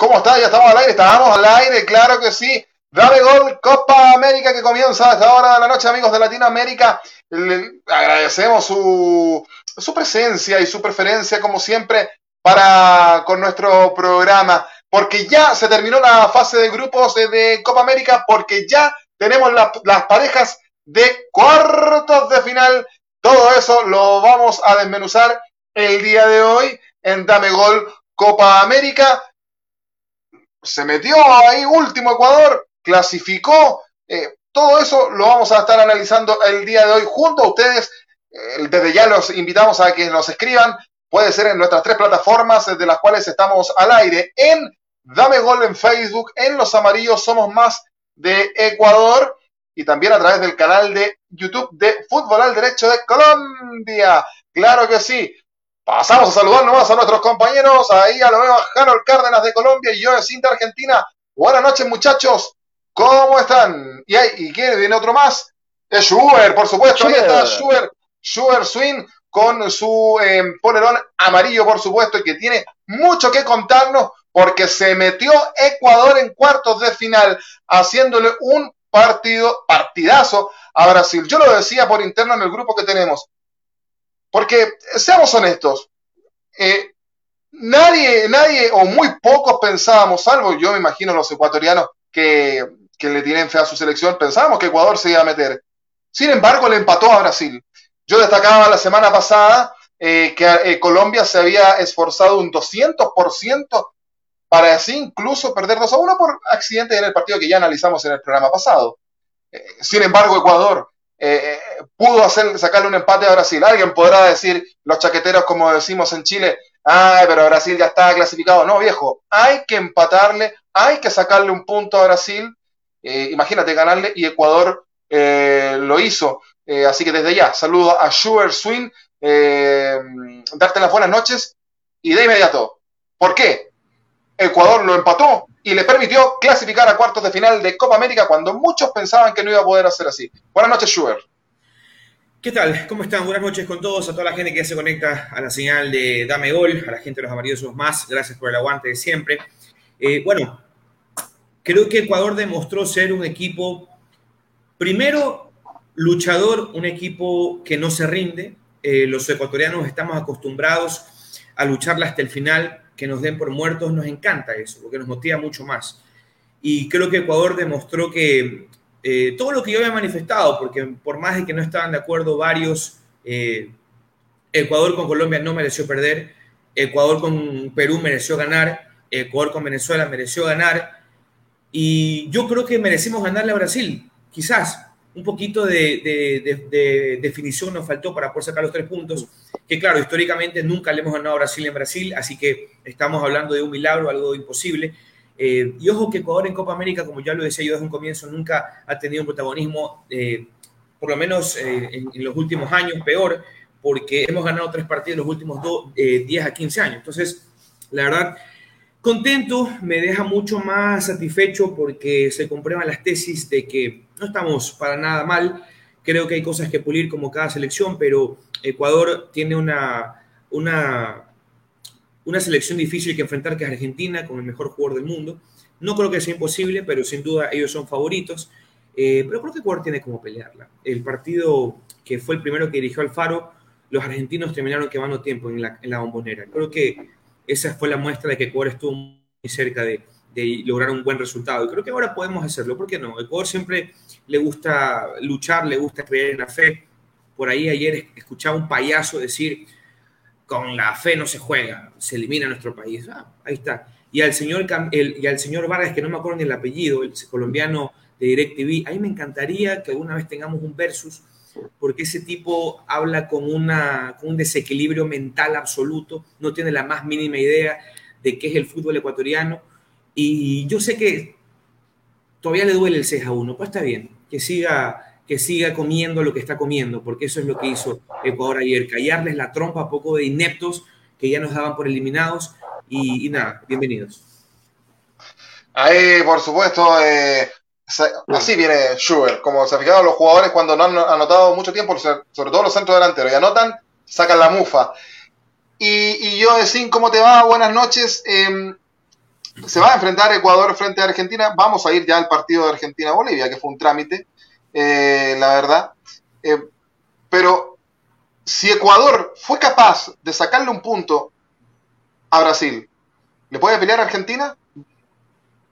¿Cómo está? Ya estamos al aire, estábamos al aire, claro que sí. Dame gol, Copa América que comienza a esta hora de la noche, amigos de Latinoamérica. Agradecemos su, su presencia y su preferencia, como siempre, para con nuestro programa, porque ya se terminó la fase de grupos de, Copa América, porque ya tenemos la, las parejas de cuartos de final. Todo eso lo vamos a desmenuzar el día de hoy en Dame Gol Copa América se metió ahí último Ecuador, clasificó. Eh, todo eso lo vamos a estar analizando el día de hoy junto a ustedes. Eh, desde ya los invitamos a que nos escriban. Puede ser en nuestras tres plataformas de las cuales estamos al aire. En Dame Gol en Facebook, en Los Amarillos Somos Más de Ecuador y también a través del canal de YouTube de Fútbol al Derecho de Colombia. Claro que sí. Pasamos a saludar nomás a nuestros compañeros. Ahí ya lo veo a Harold Cárdenas de Colombia y yo de Cinta Argentina. Buenas noches, muchachos. ¿Cómo están? ¿Y, hay, y quién viene otro más? Es Schubert, por supuesto. Ahí está Schubert, Schubert Swing con su eh, polerón amarillo, por supuesto, y que tiene mucho que contarnos porque se metió Ecuador en cuartos de final, haciéndole un partido, partidazo a Brasil. Yo lo decía por interno en el grupo que tenemos. Porque, seamos honestos, eh, nadie, nadie o muy pocos pensábamos, salvo yo me imagino los ecuatorianos que, le tienen fe a su selección, pensábamos que Ecuador se iba a meter. Sin embargo, le empató a Brasil. Yo destacaba la semana pasada eh, que eh, Colombia se había esforzado un 200% para así incluso perder 2 a 1 por accidentes en el partido que ya analizamos en el programa pasado. Sin embargo, Ecuador eh, pudo hacer, sacarle un empate a Brasil. Alguien podrá decir, los chaqueteros, como decimos en Chile, ay, pero Brasil ya está clasificado. No, viejo, hay que empatarle, hay que sacarle un punto a Brasil. Eh, imagínate ganarle y Ecuador eh, lo hizo. Así que desde ya, saludo a Swing, eh, darte las buenas noches y de inmediato. ¿Por qué? Ecuador lo empató y le permitió clasificar a cuartos de final de Copa América cuando muchos pensaban que no iba a poder hacer así. Buenas noches, Schubert. ¿Qué tal? ¿Cómo están? Buenas noches con todos, a toda la gente que se conecta a la señal de Dame Gol, a la gente de los amarillos más. Gracias por el aguante de siempre. Eh, bueno, creo que Ecuador demostró ser un equipo, primero, luchador, un equipo que no se rinde. Eh, los ecuatorianos estamos acostumbrados a lucharla hasta el final, que nos den por muertos, nos encanta eso, porque nos motiva mucho más. Y creo que Ecuador demostró que eh, todo lo que yo había manifestado, porque por más de que no estaban de acuerdo varios, eh, Ecuador con Colombia no mereció perder, Ecuador con Perú mereció ganar, Ecuador con Venezuela mereció ganar, y yo creo que merecemos ganarle a Brasil, quizás, un poquito de, de, de, de, definición nos faltó para poder sacar los tres puntos, que claro, históricamente nunca le hemos ganado a Brasil en Brasil, así que estamos hablando de un milagro, algo imposible. Eh, y ojo que Ecuador en Copa América, como ya lo decía yo desde un comienzo, nunca ha tenido un protagonismo, eh, por lo menos eh, en, los últimos años, peor, porque hemos ganado tres partidos en los últimos do, 10 a 15 años. Entonces, la verdad, contento, me deja mucho más satisfecho porque se comprueban las tesis de que no estamos para nada mal. Creo que hay cosas que pulir como cada selección, pero Ecuador tiene una, una, una selección difícil que enfrentar que es Argentina, con el mejor jugador del mundo. No creo que sea imposible, pero sin duda ellos son favoritos. Eh, pero creo que Ecuador tiene como pelearla. El partido que fue el primero que dirigió Alfaro, los argentinos terminaron quemando tiempo en la, en la bombonera. Creo que esa fue la muestra de que Ecuador estuvo muy cerca de, de lograr un buen resultado. Y creo que ahora podemos hacerlo. ¿Por qué no? Ecuador siempre le gusta luchar, le gusta creer en la fe. Por ahí ayer escuchaba un payaso decir, con la fe no se juega, se elimina nuestro país. Ah, ahí está. Y al, señor, el, y al señor Vargas, que no me acuerdo ni el apellido, el colombiano de DirecTV, a mí me encantaría que alguna vez tengamos un versus, porque ese tipo habla con, una, con un desequilibrio mental absoluto, no tiene la más mínima idea de qué es el fútbol ecuatoriano y yo sé que todavía le duele el ceja a uno, pues está bien, que siga, que siga comiendo lo que está comiendo, porque eso es lo que hizo Ecuador ayer, callarles la trompa a poco de ineptos que ya nos daban por eliminados. Y, nada, bienvenidos. Ahí, por supuesto, eh, así viene Schubert. Como se fijaron los jugadores cuando no han anotado mucho tiempo, sobre todo los centros delanteros, y anotan, sacan la mufa. Y, yo, Decín, ¿cómo te va? Buenas noches. Eh, se va a enfrentar Ecuador frente a Argentina. Vamos a ir ya al partido de Argentina-Bolivia, que fue un trámite, eh, la verdad. Eh, pero si Ecuador fue capaz de sacarle un punto a Brasil, ¿le puede pelear a Argentina?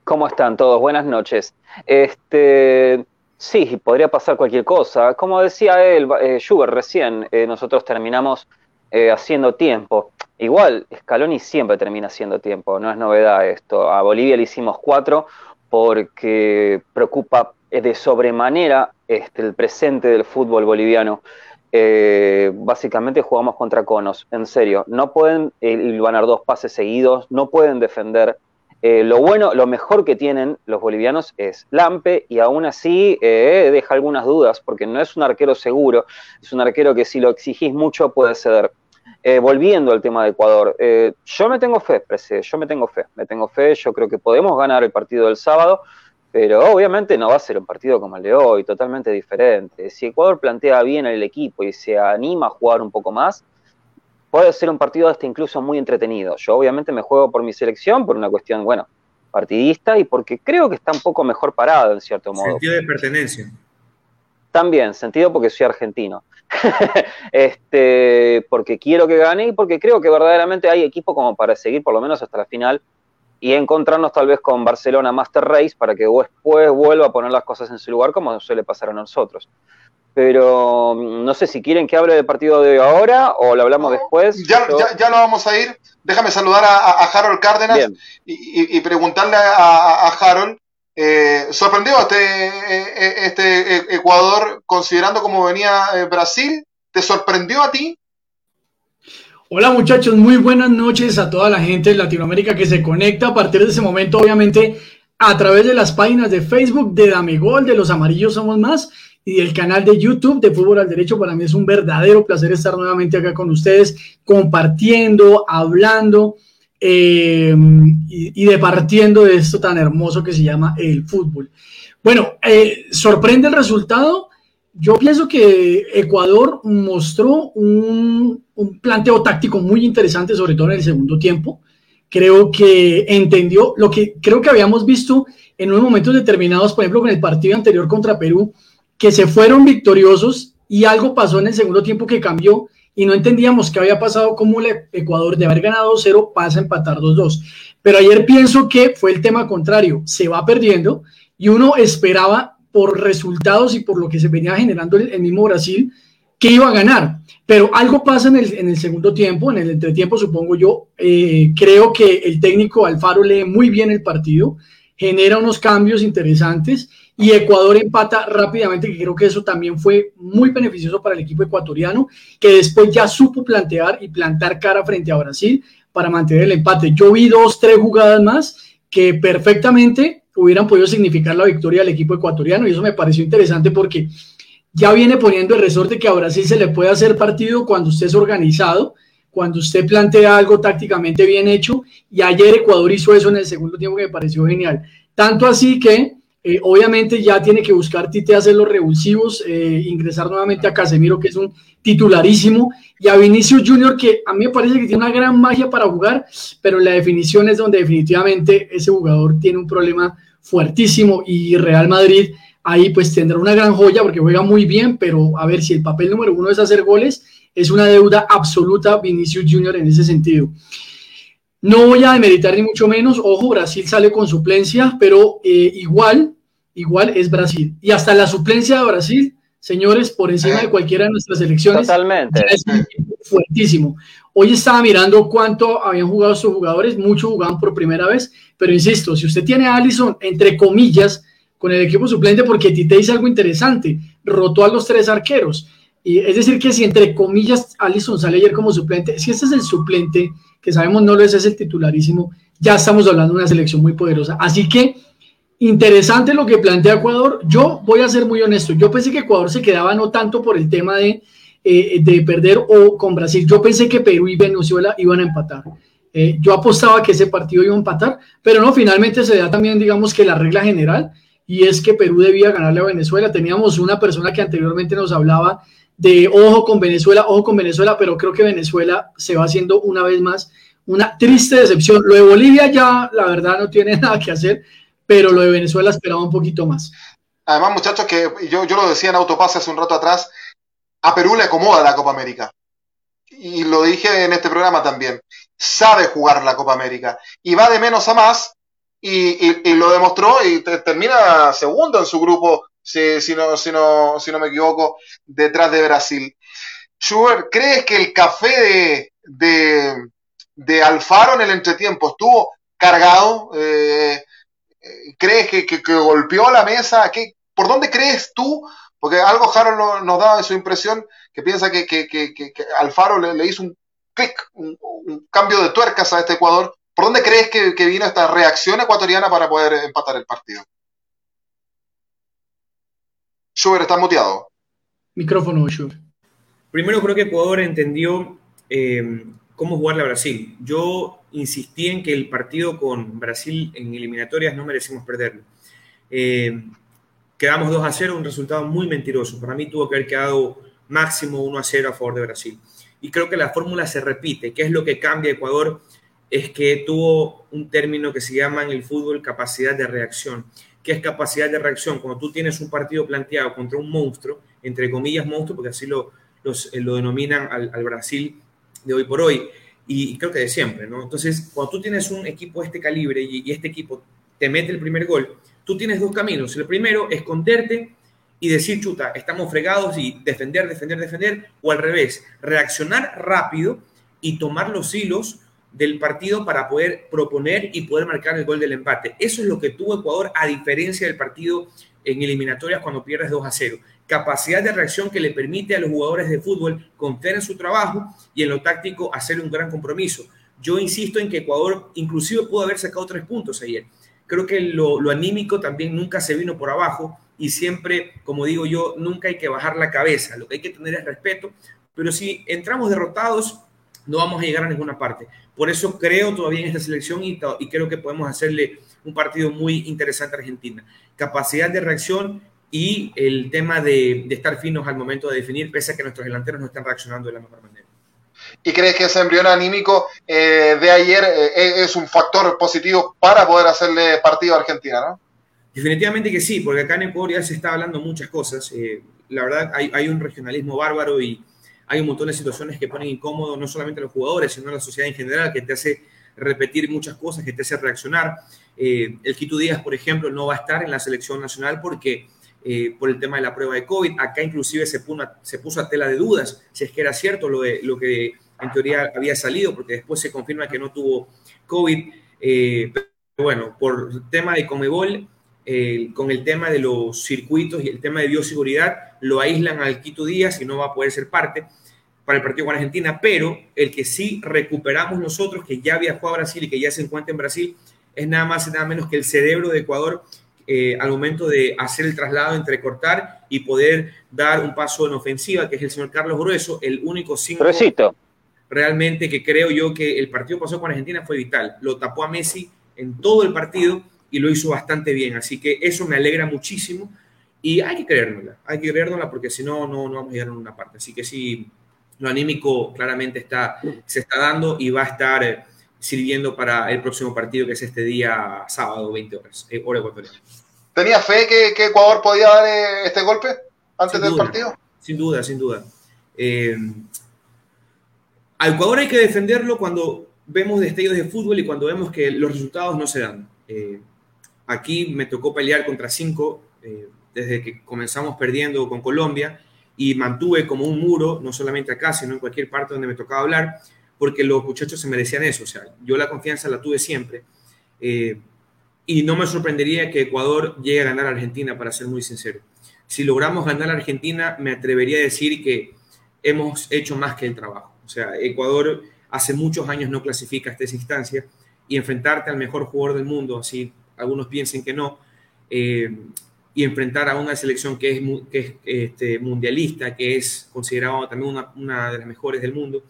¿Cómo están todos? Buenas noches. Este, sí, podría pasar cualquier cosa. Como decía él, eh, Schubert recién, nosotros terminamos haciendo tiempo. Igual, Scaloni siempre termina haciendo tiempo, no es novedad esto. A Bolivia le hicimos cuatro porque preocupa de sobremanera este, el presente del fútbol boliviano. Eh, básicamente jugamos contra conos, en serio. No pueden a dos pases seguidos, no pueden defender. Eh, lo bueno, lo mejor que tienen los bolivianos es Lampe y aún así eh, deja algunas dudas porque no es un arquero seguro, es un arquero que si lo exigís mucho puede ceder. Eh, volviendo al tema de Ecuador, eh, yo me tengo fe, yo me tengo fe, me tengo fe, yo creo que podemos ganar el partido del sábado, pero obviamente no va a ser un partido como el de hoy, totalmente diferente. Si Ecuador plantea bien el equipo y se anima a jugar un poco más, puede ser un partido hasta incluso muy entretenido. Yo obviamente me juego por mi selección, por una cuestión, bueno, partidista y porque creo que está un poco mejor parado en cierto modo. Sentido de pertenencia. También, sentido porque soy argentino. este, porque quiero que gane y porque creo que verdaderamente hay equipo como para seguir por lo menos hasta la final y encontrarnos tal vez con Barcelona Master Race para que después vuelva a poner las cosas en su lugar como suele pasar a nosotros. Pero mm, no sé si quieren que hable del partido de ahora o lo hablamos después. Ya, ya, lo vamos a ir. Déjame saludar a, Harold Cárdenas y, preguntarle a Harold eh, ¿Sorprendió este, eh, este eh, Ecuador considerando cómo venía Brasil? ¿Te sorprendió a ti? Hola muchachos, muy buenas noches a toda la gente de Latinoamérica que se conecta a partir de ese momento, obviamente, a través de las páginas de Facebook de Dame Gol, de Los Amarillos Somos Más y del canal de YouTube de Fútbol al Derecho. Para mí es un verdadero placer estar nuevamente acá con ustedes, compartiendo, hablando eh, y, departiendo de esto tan hermoso que se llama el fútbol. Bueno, eh, sorprende el resultado. Yo pienso que Ecuador mostró un, planteo táctico muy interesante, sobre todo en el segundo tiempo. Creo que entendió lo que creo que habíamos visto en unos momentos determinados, por ejemplo, con el partido anterior contra Perú, que se fueron victoriosos y algo pasó en el segundo tiempo que cambió y no entendíamos qué había pasado, como el Ecuador de haber ganado 0 pasa a empatar 2-2. Pero ayer pienso que fue el tema contrario, se va perdiendo y uno esperaba por resultados y por lo que se venía generando el, mismo Brasil que iba a ganar. Pero algo pasa en el, en el segundo tiempo, en el entretiempo supongo yo, eh, creo que el técnico Alfaro lee muy bien el partido, genera unos cambios interesantes y Ecuador empata rápidamente, que creo que eso también fue muy beneficioso para el equipo ecuatoriano, que después ya supo plantear y plantar cara frente a Brasil para mantener el empate. Yo vi dos, tres jugadas más que perfectamente hubieran podido significar la victoria del equipo ecuatoriano y eso me pareció interesante porque ya viene poniendo el resorte que a Brasil se le puede hacer partido cuando usted es organizado, cuando usted plantea algo tácticamente bien hecho y ayer Ecuador hizo eso en el segundo tiempo que me pareció genial. Tanto así que eh, obviamente ya tiene que buscar Tite hacer los revulsivos, eh, ingresar nuevamente a Casemiro, que es un titularísimo, y a Vinicius Junior, que a mí me parece que tiene una gran magia para jugar, pero la definición es donde definitivamente ese jugador tiene un problema fuertísimo y Real Madrid ahí pues tendrá una gran joya porque juega muy bien, pero a ver si el papel número uno es hacer goles, es una deuda absoluta Vinicius Junior en ese sentido. No voy a demeritar ni mucho menos, ojo, Brasil sale con suplencia, pero eh, igual, igual es Brasil. Y hasta la suplencia de Brasil, señores, por encima de cualquiera de nuestras elecciones, Totalmente. es fuertísimo. Hoy estaba mirando cuánto habían jugado sus jugadores, muchos jugaban por primera vez, pero insisto, si usted tiene a Allison, entre comillas, con el equipo suplente, porque Tite dice algo interesante, rotó a los tres arqueros. Y es decir, que si entre comillas Allison sale ayer como suplente, si este es el suplente que sabemos no lo es, es el titularísimo, ya estamos hablando de una selección muy poderosa. Así que interesante lo que plantea Ecuador. Yo voy a ser muy honesto, yo pensé que Ecuador se quedaba no tanto por el tema de, eh, de perder o con Brasil, yo pensé que Perú y Venezuela iban a empatar. Eh, yo apostaba que ese partido iba a empatar, pero no, finalmente se da también, digamos que la regla general, y es que Perú debía ganarle a Venezuela. Teníamos una persona que anteriormente nos hablaba de ojo con Venezuela, ojo con Venezuela, pero creo que Venezuela se va haciendo una vez más una triste decepción. Lo de Bolivia ya, la verdad, no tiene nada que hacer, pero lo de Venezuela esperaba un poquito más. Además, muchachos, que yo, yo lo decía en Autopase hace un rato atrás, a Perú le acomoda la Copa América. Y lo dije en este programa también. Sabe jugar la Copa América. Y va de menos a más. Y, lo demostró y termina segundo en su grupo, si, si, no, si, no, si no me equivoco, detrás de Brasil. Schubert, ¿crees que el café de, de, Alfaro en el entretiempo estuvo cargado? Eh, ¿Crees que, que, golpeó la mesa? ¿Qué, ¿Por dónde crees tú? Porque algo Harold nos da su impresión que piensa que, Alfaro le, hizo un clic, un, cambio de tuercas a este Ecuador. ¿Por dónde crees que, vino esta reacción ecuatoriana para poder empatar el partido? Schubert está muteado. Micrófono, Schubert. Primero creo que Ecuador entendió eh, cómo jugarle a Brasil. Yo insistí en que el partido con Brasil en eliminatorias no merecimos perderlo. Eh, quedamos 2 a 0, un resultado muy mentiroso. Para mí tuvo que haber quedado máximo 1 a 0 a favor de Brasil. Y creo que la fórmula se repite. ¿Qué es lo que cambia Ecuador? Es que tuvo un término que se llama en el fútbol capacidad de reacción. ¿Qué es capacidad de reacción? Cuando tú tienes un partido planteado contra un monstruo, entre comillas monstruo, porque así lo, eh, lo denominan al, Brasil de hoy por hoy, y, creo que de siempre, ¿no? Entonces, cuando tú tienes un equipo de este calibre y, este equipo te mete el primer gol, tú tienes dos caminos. El primero, esconderte y decir, chuta, estamos fregados y defender, defender, defender, o al revés, reaccionar rápido y tomar los hilos del partido para poder proponer y poder marcar el gol del empate. Eso es lo que tuvo Ecuador a diferencia del partido en eliminatorias cuando pierdes 2 a 0 capacidad de reacción que le permite a los jugadores de fútbol confiar en su trabajo y en lo táctico hacer un gran compromiso. Yo insisto en que Ecuador inclusive pudo haber sacado tres puntos ayer. Creo que lo, anímico también nunca se vino por abajo y siempre, como digo yo, nunca hay que bajar la cabeza. Lo que hay que tener es respeto, pero si entramos derrotados, no vamos a llegar a ninguna parte. Por eso creo todavía en esta selección y, y creo que podemos hacerle un partido muy interesante a Argentina. Capacidad de reacción y el tema de, estar finos al momento de definir, pese a que nuestros delanteros no están reaccionando de la mejor manera. ¿Y crees que ese embrión anímico eh, de ayer eh, es un factor positivo para poder hacerle partido a Argentina, no? Definitivamente que sí, porque acá en Ecuador ya se está hablando muchas cosas. Eh, la verdad, hay, hay, un regionalismo bárbaro y hay un montón de situaciones que ponen incómodo no solamente a los jugadores, sino a la sociedad en general, que te hace repetir muchas cosas, que te hace reaccionar. el Quito Díaz, por ejemplo, no va a estar en la selección nacional porque eh, por el tema de la prueba de COVID. Acá inclusive se puso, se puso a tela de dudas si es que era cierto lo, lo que en teoría había salido, porque después se confirma que no tuvo COVID. Eh, pero bueno, por tema de Comebol, eh, con el tema de los circuitos y el tema de bioseguridad, lo aíslan al Quito Díaz y no va a poder ser parte para el partido con Argentina, pero el que sí recuperamos nosotros, que ya viajó a Brasil y que ya se encuentra en Brasil, es nada más y nada menos que el cerebro de Ecuador, eh, al momento de hacer el traslado entre cortar y poder dar un paso en ofensiva, que es el señor Carlos Grueso, el único cinco realmente que creo yo que el partido pasó con Argentina fue vital. Lo tapó a Messi en todo el partido y lo hizo bastante bien. Así que eso me alegra muchísimo y hay que creérnosla, hay que creérnosla porque si no, no, vamos a llegar a una parte. Así que sí, lo anímico claramente está, se está dando y va a estar eh, sirviendo para el próximo partido que es este día sábado, 20 horas, eh, hora ecuatoriana. ¿Tenía fe que, Ecuador podía dar eh, este golpe antes del partido? Sin duda, sin duda. Eh, a Ecuador hay que defenderlo cuando vemos destellos de fútbol y cuando vemos que los resultados no se dan. Eh, aquí me tocó pelear contra cinco desde que comenzamos perdiendo con Colombia y mantuve como un muro, no solamente acá, sino en cualquier parte donde me tocaba hablar, porque los muchachos se merecían eso. O sea, yo la confianza la tuve siempre. Y no me sorprendería que Ecuador llegue a ganar a Argentina, para ser muy sincero. Si logramos ganar a Argentina, me atrevería a decir que hemos hecho más que el trabajo. O sea, Ecuador hace muchos años no clasifica a esta instancia y enfrentarte al mejor jugador del mundo, así algunos piensen que no, eh, y enfrentar a una selección que es, que es este, mundialista, que es considerada también una, una de las mejores del mundo,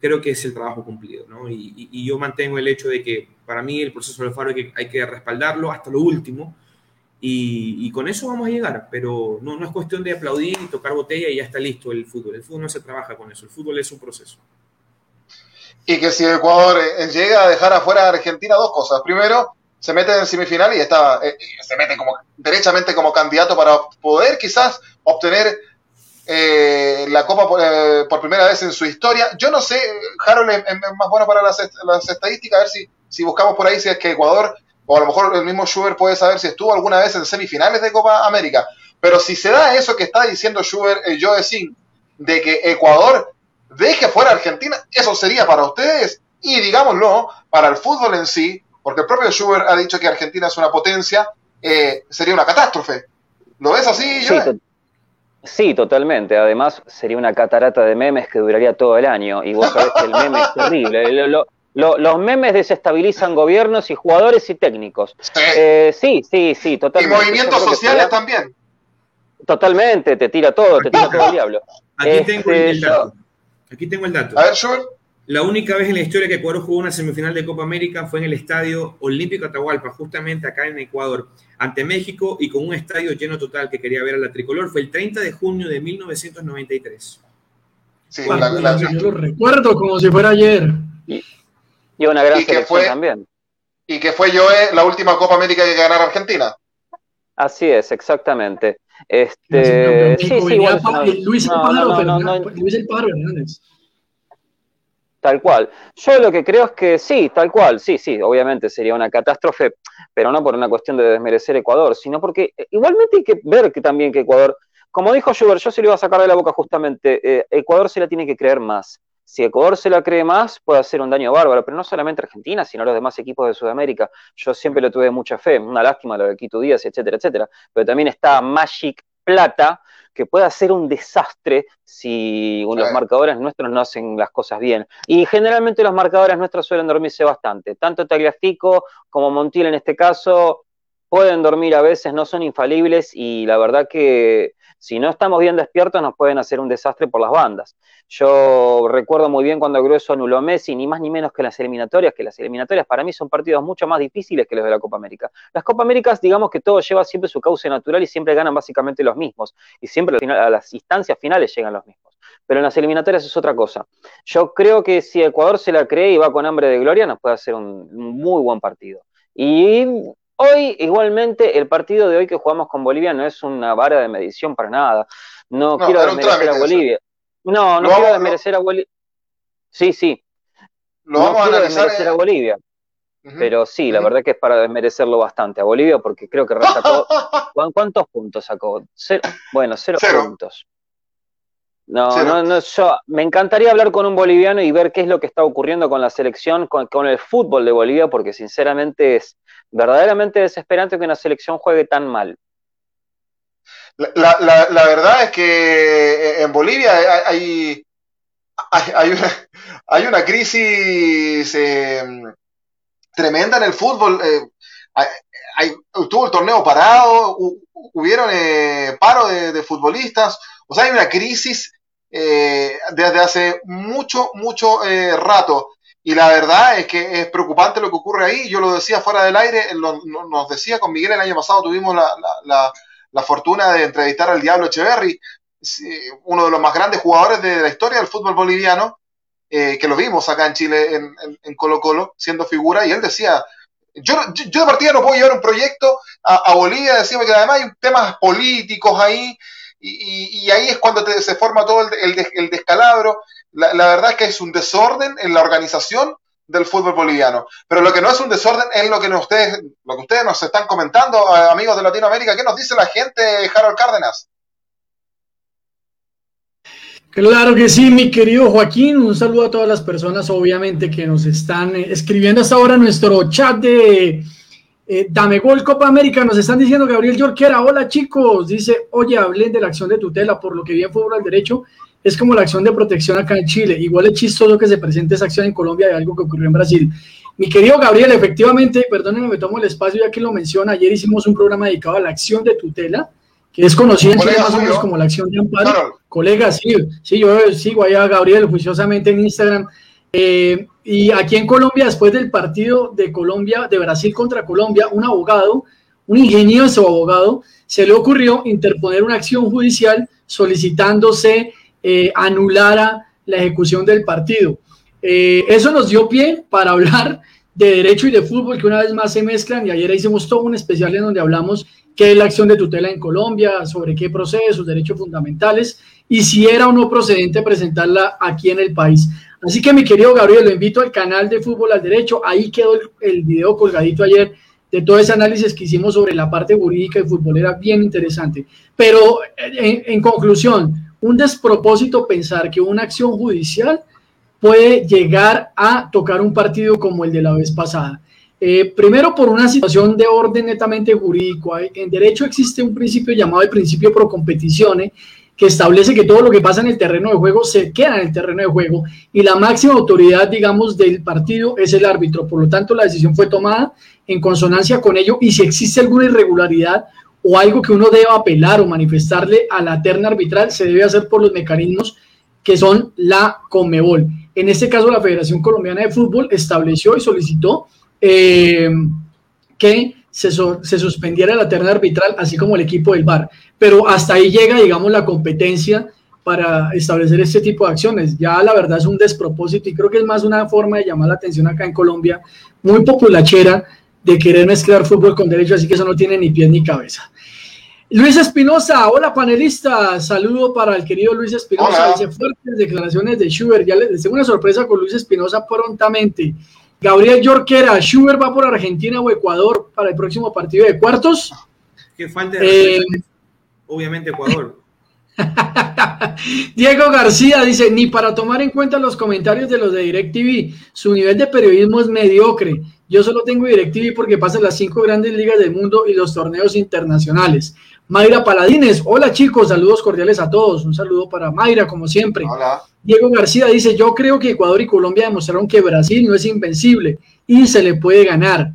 creo que es el trabajo cumplido, ¿no? Y, yo mantengo el hecho de que para mí el proceso del Faro hay que, hay que respaldarlo hasta lo último y, con eso vamos a llegar, pero no, no es cuestión de aplaudir y tocar botella y ya está listo el fútbol. El fútbol no se trabaja con eso, el fútbol es un proceso. y que si Ecuador eh, llega a dejar afuera a Argentina, dos cosas. Primero, se mete en semifinal y está, eh, se mete como derechamente como candidato para poder quizás obtener eh, la Copa por, primera vez en su historia. Yo no sé, Harold es, más bueno para las, las, estadísticas, a ver si, si buscamos por ahí si es que Ecuador, o a lo mejor el mismo Schubert puede saber si estuvo alguna vez en semifinales de Copa América. Pero si se da eso que está diciendo Schubert, eh, yo decir, de que Ecuador deje fuera a Argentina, eso sería para ustedes y digámoslo, para el fútbol en sí, porque el propio Schubert ha dicho que Argentina es una potencia, eh, sería una catástrofe. ¿Lo ves así, sí, sí, totalmente. Además, sería una catarata de memes que duraría todo el año. Y vos sabés que el meme es terrible. los memes desestabilizan gobiernos y jugadores y técnicos. Sí, eh, sí, sí, sí, totalmente. Y movimientos sociales también. Totalmente, te tira todo, te tira todo el diablo. Aquí tengo el este, dato. Aquí tengo el dato. A ver, Schubert. La única vez en la historia que Ecuador jugó una semifinal de Copa América fue en el Estadio Olímpico Atahualpa, justamente acá en Ecuador, ante México y con un estadio lleno total que quería ver a la tricolor. Fue el 30 de junio de 1993. Sí, yo lo recuerdo como si fuera ayer. Y, una gran y fue, también. Y que fue yo la última Copa América que ganara Argentina. Así es, exactamente. Este, sí, sí, Luis, el Pájaro Hernández. Tal cual. Yo lo que creo es que sí, tal cual, sí, sí, obviamente sería una catástrofe, pero no por una cuestión de desmerecer Ecuador, sino porque eh, igualmente hay que ver que también que Ecuador, como dijo Schubert, yo se lo iba a sacar de la boca justamente, eh, Ecuador se la tiene que creer más. Si Ecuador se la cree más, puede hacer un daño bárbaro, pero no solamente Argentina, sino los demás equipos de Sudamérica. Yo siempre le tuve mucha fe, una lástima lo de Quito Díaz, etcétera, etcétera. Pero también está Magic Plata, que puede hacer un desastre si los marcadores nuestros no hacen las cosas bien. Y generalmente los marcadores nuestros suelen dormirse bastante. Tanto Tagliafico como Montiel en este caso pueden dormir a veces, no son infalibles y la verdad que si no estamos bien despiertos nos pueden hacer un desastre por las bandas. Yo recuerdo muy bien cuando Grueso anuló a Messi, ni más ni menos que las eliminatorias, que las eliminatorias para mí son partidos mucho más difíciles que los de la Copa América. Las Copa Américas, digamos que todo lleva siempre su cauce natural y siempre ganan básicamente los mismos. Y siempre a las instancias finales llegan los mismos. Pero en las eliminatorias es otra cosa. Yo creo que si Ecuador se la cree y va con hambre de gloria, nos puede hacer un muy buen partido. Y Hoy, igualmente, el partido de hoy que jugamos con Bolivia no es una vara de medición para nada. No, quiero desmerecer a Bolivia. No, no quiero desmerecer a Bolivia. Sí, sí. Lo no vamos quiero a desmerecer a Bolivia. Pero sí, la verdad que es para desmerecerlo bastante a Bolivia porque creo que rescató. ¿Cuántos puntos sacó? Bueno, cero, puntos. No, no, no, yo me encantaría hablar con un boliviano y ver qué es lo que está ocurriendo con la selección, con, con el fútbol de Bolivia, porque sinceramente es, verdaderamente desesperante que una selección juegue tan mal. La, la, verdad es que en Bolivia hay, hay, una, hay una, crisis em, tremenda en el fútbol. Eh, hay, tuvo el torneo parado, hubieron eh, paro de, futbolistas, o sea, hay una crisis eh, desde hace mucho, mucho rato. Y la verdad es que es preocupante lo que ocurre ahí. Yo lo decía fuera del aire, nos decía con Miguel el año pasado, tuvimos la, fortuna de entrevistar al Diablo Echeverry, uno de los más grandes jugadores de la historia del fútbol boliviano, eh, que lo vimos acá en Chile, en, Colo Colo, siendo figura, y él decía, yo, yo de partida no puedo llevar un proyecto a, Bolivia, decime que además hay temas políticos ahí, y, ahí es cuando se forma todo el descalabro la, verdad es que es un desorden en la organización del fútbol boliviano. Pero lo que no es un desorden es lo que ustedes, lo que ustedes nos están comentando, eh, amigos de Latinoamérica. ¿Qué nos dice la gente, Harold Cárdenas? Claro que sí, mi querido Joaquín. Un saludo a todas las personas, obviamente, que nos están eh, escribiendo hasta ahora nuestro chat de eh, Dame Gol Copa América. Nos están diciendo Gabriel Yorquera. Hola, chicos. Dice, oye, hablen de la acción de tutela, por lo que bien fútbol al derecho es como la acción de protección acá en Chile. Igual es chistoso que se presente esa acción en Colombia de algo que ocurrió en Brasil. Mi querido Gabriel, efectivamente, perdónenme, me tomo el espacio ya que lo menciona. Ayer hicimos un programa dedicado a la acción de tutela, que es conocida en Chile más o menos como la acción de amparo. Colegas, sí, sí, yo sigo ahí a Gabriel juiciosamente en Instagram. Eh, y aquí en Colombia, después del partido de Colombia, de Brasil contra Colombia, un abogado, un ingenioso abogado, se le ocurrió interponer una acción judicial solicitándose eh, anulara la ejecución del partido. Eh, eso nos dio pie para hablar de derecho y de fútbol que una vez más se mezclan y ayer hicimos todo un especial en donde hablamos qué es la acción de tutela en Colombia, sobre qué procede, sus derechos fundamentales y si era o no procedente presentarla aquí en el país. Así que mi querido Gabriel, lo invito al canal de Fútbol al Derecho, ahí quedó el, video colgadito ayer de todo ese análisis que hicimos sobre la parte jurídica y futbolera, bien interesante. Pero en, en conclusión, un despropósito pensar que una acción judicial puede llegar a tocar un partido como el de la vez pasada. Eh, primero, por una situación de orden netamente jurídico. En derecho existe un principio llamado el principio pro competizione, que establece que todo lo que pasa en el terreno de juego se queda en el terreno de juego y la máxima autoridad, digamos, del partido es el árbitro. Por lo tanto, la decisión fue tomada en consonancia con ello y si existe alguna irregularidad o algo que uno deba apelar o manifestarle a la terna arbitral, se debe hacer por los mecanismos que son la Comebol. En este caso, la Federación Colombiana de Fútbol estableció y solicitó eh, que se, se, suspendiera la terna arbitral, así como el equipo del VAR. Pero hasta ahí llega, digamos, la competencia para establecer este tipo de acciones. Ya la verdad es un despropósito y creo que es más una forma de llamar la atención acá en Colombia, muy populachera, de querer mezclar fútbol con derecho, así que eso no tiene ni pies ni cabeza. Luis Espinosa, hola panelista, saludo para el querido Luis Espinosa, dice fuertes declaraciones de Schubert, ya les tengo una sorpresa con Luis Espinosa prontamente. Gabriel Yorquera, Schubert va por Argentina o Ecuador para el próximo partido de cuartos. Que falta de eh, obviamente Ecuador. Diego García dice, ni para tomar en cuenta los comentarios de los de DirecTV, su nivel de periodismo es mediocre. Yo solo tengo DirecTV porque pasa las cinco grandes ligas del mundo y los torneos internacionales. Mayra Paladines, hola chicos, saludos cordiales a todos. Un saludo para Mayra, como siempre. Hola. Diego García dice, yo creo que Ecuador y Colombia demostraron que Brasil no es invencible y se le puede ganar.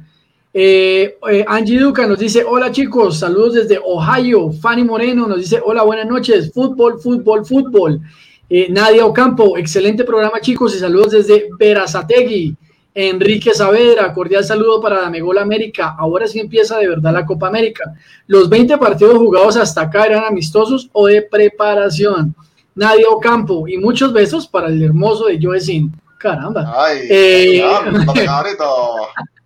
Eh, eh, Angie Duca nos dice, hola chicos, saludos desde Ohio. Fanny Moreno nos dice, hola, buenas noches. Fútbol, fútbol, fútbol. Eh, Nadia Ocampo, excelente programa chicos y saludos desde Verazategui. Enrique Saavedra, cordial saludo para Damegol América. Ahora sí empieza de verdad la Copa América. Los 20 partidos jugados hasta acá eran amistosos o de preparación. Nadia Ocampo y muchos besos para el hermoso de Joecín. Caramba. Ay, eh,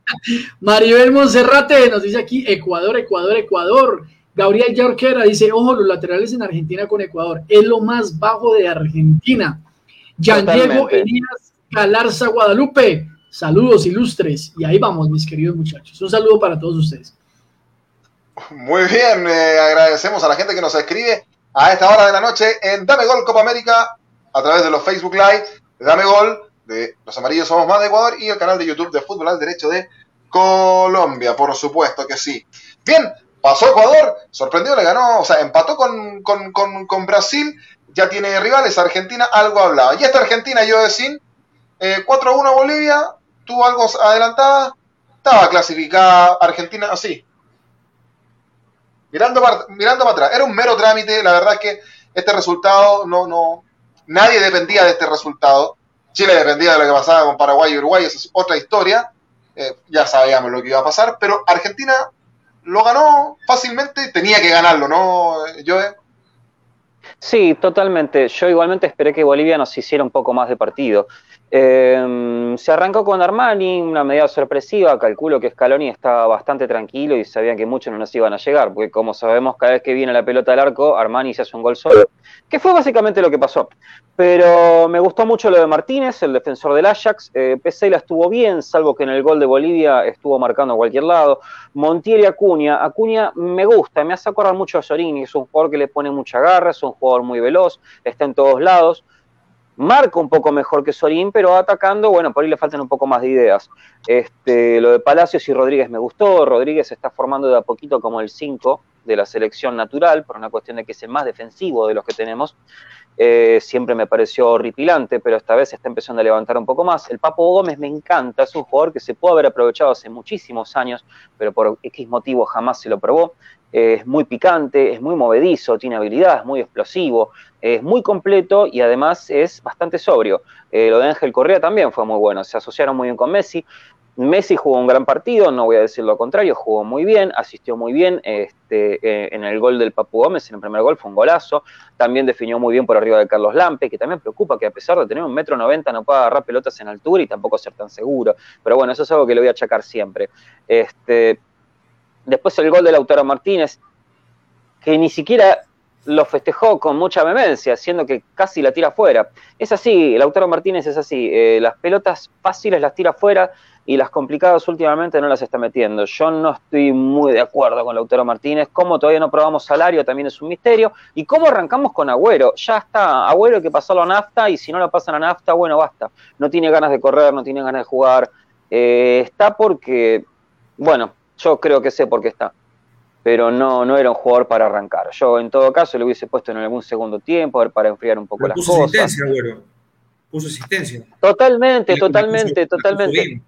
Maribel Monserrate nos dice aquí Ecuador, Ecuador, Ecuador. Gabriel Yorquera dice, ojo, los laterales en Argentina con Ecuador. Es lo más bajo de Argentina. Jean Diego Elías Galarza Guadalupe. Saludos ilustres. Y ahí vamos, mis queridos muchachos. Un saludo para todos ustedes. Muy bien, eh, agradecemos a la gente que nos escribe a esta hora de la noche en Dame Gol Copa América a través de los Facebook Live Dame Gol de Los Amarillos Somos Más de Ecuador y el canal de YouTube de Fútbol al Derecho de Colombia, por supuesto que sí. Bien, pasó Ecuador, sorprendió, le ganó, o sea, empató con, con, Brasil, ya tiene rivales, Argentina algo hablaba. Y esta Argentina, yo decía, eh, 4-1 Bolivia, tuvo algo adelantada, estaba clasificada Argentina así. Mirando para, mirando para atrás, era un mero trámite, la verdad es que este resultado no, no, nadie dependía de este resultado. Chile dependía de lo que pasaba con Paraguay y Uruguay, esa es otra historia. Eh, ya sabíamos lo que iba a pasar, pero Argentina lo ganó fácilmente, tenía que ganarlo, ¿no, Joe? Sí, totalmente. Yo igualmente esperé que Bolivia nos hiciera un poco más de partido. Eh, se arrancó con Armani, una medida sorpresiva. Calculo que Scaloni estaba bastante tranquilo y sabían que muchos no nos iban a llegar, porque como sabemos, cada vez que viene la pelota al arco, Armani se hace un gol solo, que fue básicamente lo que pasó. Pero me gustó mucho lo de Martínez, el defensor del Ajax. Eh, la estuvo bien, salvo que en el gol de Bolivia estuvo marcando a cualquier lado. Montiel y Acuña. Acuña me gusta, me hace acordar mucho a Sorini, es un jugador que le pone mucha garra, es un jugador muy veloz, está en todos lados marca un poco mejor que Sorín, pero atacando, bueno, por ahí le faltan un poco más de ideas. Este, lo de Palacios y Rodríguez me gustó, Rodríguez se está formando de a poquito como el 5 de la selección natural, por una cuestión de que es el más defensivo de los que tenemos. Eh, siempre me pareció horripilante, pero esta vez está empezando a levantar un poco más. El Papo Gómez me encanta, es un jugador que se puede haber aprovechado hace muchísimos años, pero por X motivo jamás se lo probó. Eh, es muy picante, es muy movedizo, tiene habilidad, es muy explosivo, es muy completo y además es bastante sobrio. Eh, lo de Ángel Correa también fue muy bueno, se asociaron muy bien con Messi. Messi jugó un gran partido, no voy a decir lo contrario, jugó muy bien, asistió muy bien este, eh, en el gol del Papu Gómez, en el primer gol fue un golazo, también definió muy bien por arriba de Carlos Lampe, que también preocupa que a pesar de tener un metro noventa no pueda agarrar pelotas en altura y tampoco ser tan seguro, pero bueno, eso es algo que le voy a achacar siempre. Este, después el gol de Lautaro Martínez, que ni siquiera lo festejó con mucha vehemencia, siendo que casi la tira fuera. Es así, Lautaro Martínez es así, eh, las pelotas fáciles las tira fuera y las complicadas últimamente no las está metiendo. Yo no estoy muy de acuerdo con Lautaro Martínez, como todavía no probamos salario también es un misterio, y cómo arrancamos con Agüero, ya está, Agüero hay que pasarlo a nafta y si no lo pasan a nafta, bueno, basta, no tiene ganas de correr, no tiene ganas de jugar, eh, está porque, bueno, yo creo que sé por qué está pero no, no era un jugador para arrancar. Yo en todo caso lo hubiese puesto en algún segundo tiempo para enfriar un poco las puso cosas. Asistencia, Agüero. Puso asistencia. Totalmente, totalmente, totalmente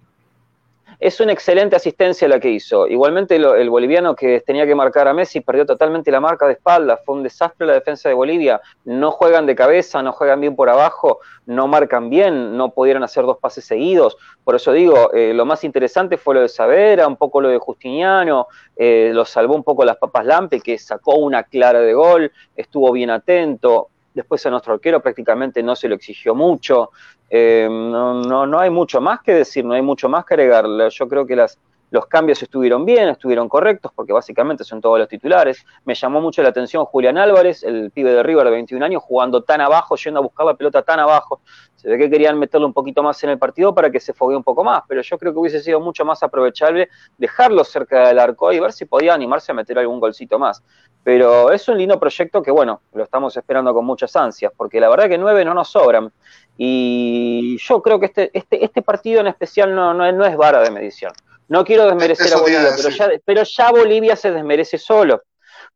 es una excelente asistencia la que hizo. Igualmente el boliviano que tenía que marcar a Messi perdió totalmente la marca de espalda, fue un desastre la defensa de Bolivia, no juegan de cabeza, no juegan bien por abajo, no marcan bien, no pudieron hacer dos pases seguidos, por eso digo, eh, lo más interesante fue lo de Savera, un poco lo de Justiniano, eh, lo salvó un poco las papas Lampe, que sacó una clara de gol, estuvo bien atento, después a nuestro arquero prácticamente no se lo exigió mucho, eh, no, no, no, hay mucho más que decir, no hay mucho más que agregar. Yo creo que las, los cambios estuvieron bien, estuvieron correctos, porque básicamente son todos los titulares. Me llamó mucho la atención Julián Álvarez, el pibe de River de 21 años, jugando tan abajo, yendo a buscar la pelota tan abajo. Se ve que querían meterlo un poquito más en el partido para que se fogue un poco más, pero yo creo que hubiese sido mucho más aprovechable dejarlo cerca del arco y ver si podía animarse a meter algún golcito más. Pero es un lindo proyecto que, bueno, lo estamos esperando con muchas ansias, porque la verdad que nueve no nos sobran. Y yo creo que este, este, este partido en especial no, no, no es vara de medición. No quiero desmerecer a Bolivia, pero ya, pero ya, Bolivia se desmerece solo.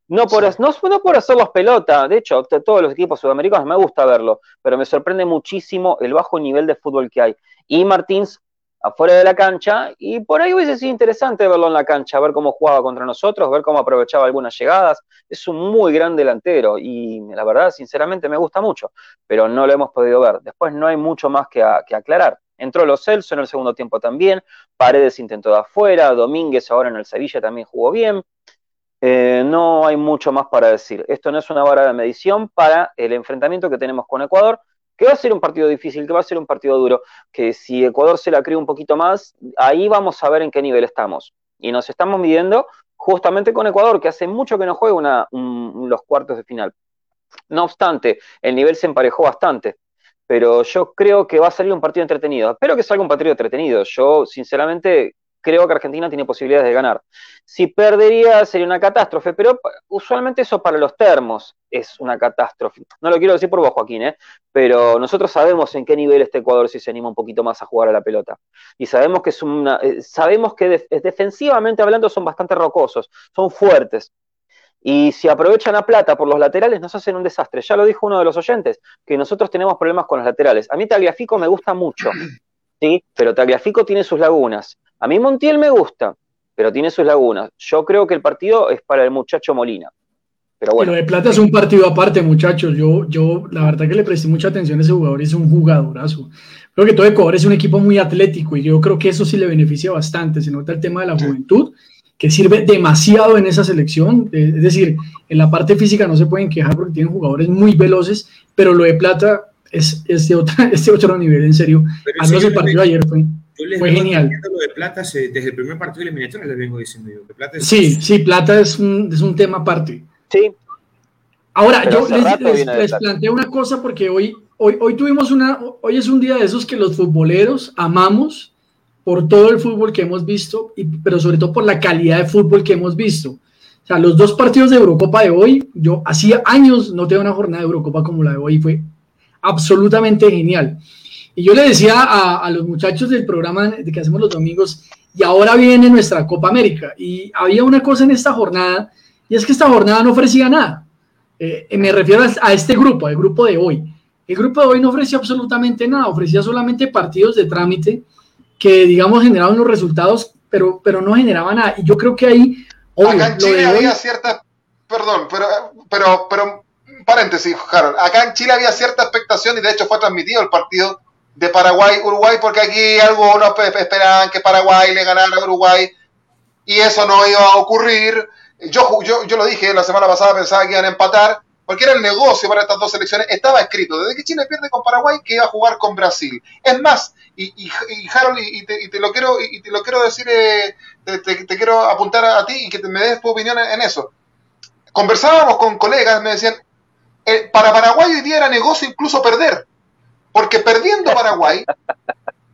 No por, no, no por hacerlos pelota, de hecho, todos los equipos sudamericanos me gusta verlo, pero me sorprende muchísimo el bajo nivel de fútbol que hay. Y Martins afuera de la cancha, y por ahí hubiese sido interesante verlo en la cancha, ver cómo jugaba contra nosotros, ver cómo aprovechaba algunas llegadas. Es un muy gran delantero y la verdad, sinceramente, me gusta mucho, pero no lo hemos podido ver. Después no hay mucho más que, aclarar. Entró Los Celso en el segundo tiempo también, Paredes intentó de afuera, Domínguez ahora en el Sevilla también jugó bien. Eh, no hay mucho más para decir. Esto no es una vara de medición para el enfrentamiento que tenemos con Ecuador, que va a ser un partido difícil, que va a ser un partido duro, que si Ecuador se la cree un poquito más, ahí vamos a ver en qué nivel estamos. Y nos estamos midiendo justamente con Ecuador, que hace mucho que no juega los cuartos de final. No obstante, el nivel se emparejó bastante, pero yo creo que va a salir un partido entretenido. Espero que salga un partido entretenido. Yo, sinceramente, creo que Argentina tiene posibilidades de ganar. Si perdería sería una catástrofe, pero usualmente eso para los termos es una catástrofe. No lo quiero decir por vos, Joaquín, ¿eh? pero nosotros sabemos en qué nivel está Ecuador si se anima un poquito más a jugar a la pelota. Y sabemos que es una, eh, sabemos que defensivamente hablando son bastante rocosos, son fuertes. Y si aprovechan a plata por los laterales, nos hacen un desastre. Ya lo dijo uno de los oyentes, que nosotros tenemos problemas con los laterales. A mí Tagliafico me gusta mucho, ¿sí? Pero Tagliafico tiene sus lagunas. A mí Montiel me gusta, pero tiene sus lagunas. Yo creo que el partido es para el muchacho Molina. Pero bueno. de Plata es un partido aparte, muchachos. Yo, yo, la verdad que le presté mucha atención a ese jugador, es un jugadorazo. Creo que todo Ecuador es un equipo muy atlético y yo creo que eso sí le beneficia bastante. Se nota el tema de la juventud, que sirve demasiado en esa selección. Es decir, en la parte física no se pueden quejar porque tienen jugadores muy veloces, pero lo de Plata es, es, de, otra, otro nivel, en serio. Al el partido ayer fue. Fue genial. Lo de Plata desde el primer partido eliminatorio les vengo diciendo yo. Que Plata es... Sí, sí, Plata es un, es un tema aparte. Sí. Ahora, yo les, les, planteo una cosa porque hoy, hoy, hoy tuvimos una, hoy es un día de esos que los futboleros amamos por todo el fútbol que hemos visto, y, pero sobre todo por la calidad de fútbol que hemos visto. O sea, los dos partidos de Eurocopa de hoy, yo hacía años no tenía una jornada de Eurocopa como la de hoy, fue absolutamente genial. Y yo le decía a, los muchachos del programa de que hacemos los domingos, y ahora viene nuestra Copa América. Y había una cosa en esta jornada, y es que esta jornada no ofrecía nada. Eh, me refiero a, este grupo, al grupo de hoy. El grupo de hoy no ofrecía absolutamente nada, ofrecía solamente partidos de trámite que, digamos, generaban los resultados, pero, pero no generaban nada. Y yo creo que ahí... Acá en Chile había cierta... Perdón, pero, pero, pero paréntesis, Harold. Acá en Chile había cierta expectación y de hecho fue transmitido el partido de Paraguay-Uruguay, porque aquí algunos esperaban que Paraguay le ganara a Uruguay y eso no iba a ocurrir. Yo, yo, yo lo dije la semana pasada, pensaba que iban a empatar, porque era el negocio para estas dos selecciones. Estaba escrito desde que Chile pierde con Paraguay que iba a jugar con Brasil. Es más, y, y, Harold, y te, lo quiero, y te lo quiero decir, eh, te, quiero apuntar a, ti y que me des tu opinión en, eso. Conversábamos con colegas, me decían, eh, para Paraguay hoy día era negocio incluso perder, porque perdiendo Paraguay,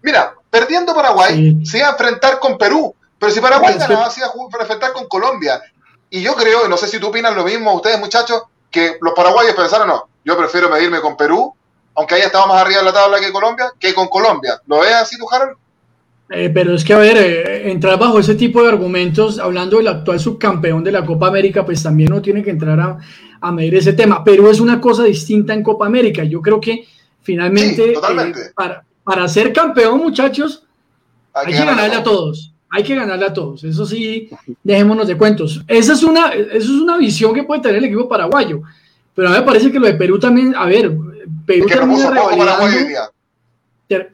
mira, perdiendo Paraguay se iba a enfrentar con Perú, pero si Paraguay ganaba, se iba a enfrentar con Colombia. Y yo creo, y no sé si tú opinas lo mismo, ustedes muchachos, que los paraguayos pensaron, no, yo prefiero medirme con Perú, aunque haya estado más arriba de la tabla que Colombia, que con Colombia. ¿Lo ves así tú, Harold? Eh, pero es que, a ver, eh, entrar bajo ese tipo de argumentos, hablando del actual subcampeón de la Copa América, pues también no tiene que entrar a, a medir ese tema. Perú es una cosa distinta en Copa América. Yo creo que finalmente, eh, para, para, ser campeón, muchachos, hay, que ganarle a todos. Hay que ganarle a todos. Eso sí, dejémonos de cuentos. Esa es una, esa es una visión que puede tener el equipo paraguayo. Pero a mí me parece que lo de Perú también, a ver, Perú termina revalidando,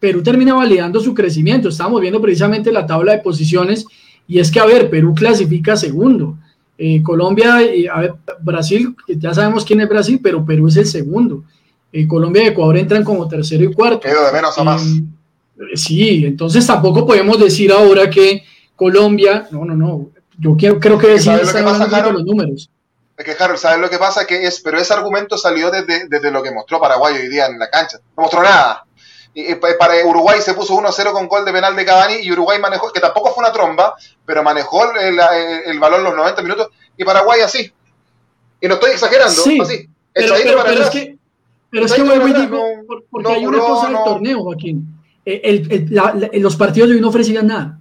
Perú termina validando su crecimiento. Estamos viendo precisamente la tabla de posiciones y es que, a ver, Perú clasifica segundo. Eh, Colombia, y a ver, Brasil, ya sabemos quién es Brasil, pero Perú es el segundo. Eh, Colombia y Ecuador entran como tercero y cuarto. Pero de menos a más. Eh, sí, entonces tampoco podemos decir ahora que Colombia, no, no, no. Yo quiero, creo que decir lo que pasa, los números. Es que, Harold, ¿sabes lo que pasa? Que es, pero ese argumento salió desde, desde lo que mostró Paraguay hoy día en la cancha. No mostró nada. Y, para Uruguay se puso 1-0 con gol de penal de Cavani y Uruguay manejó, que tampoco fue una tromba, pero manejó el, el, balón los 90 minutos y Paraguay así. Y no estoy exagerando, sí, así. Pero, pero, pero es que, pero es que vuelvo y digo, porque hay una cosa del torneo, Joaquín. Eh, el, los partidos de hoy no ofrecían nada.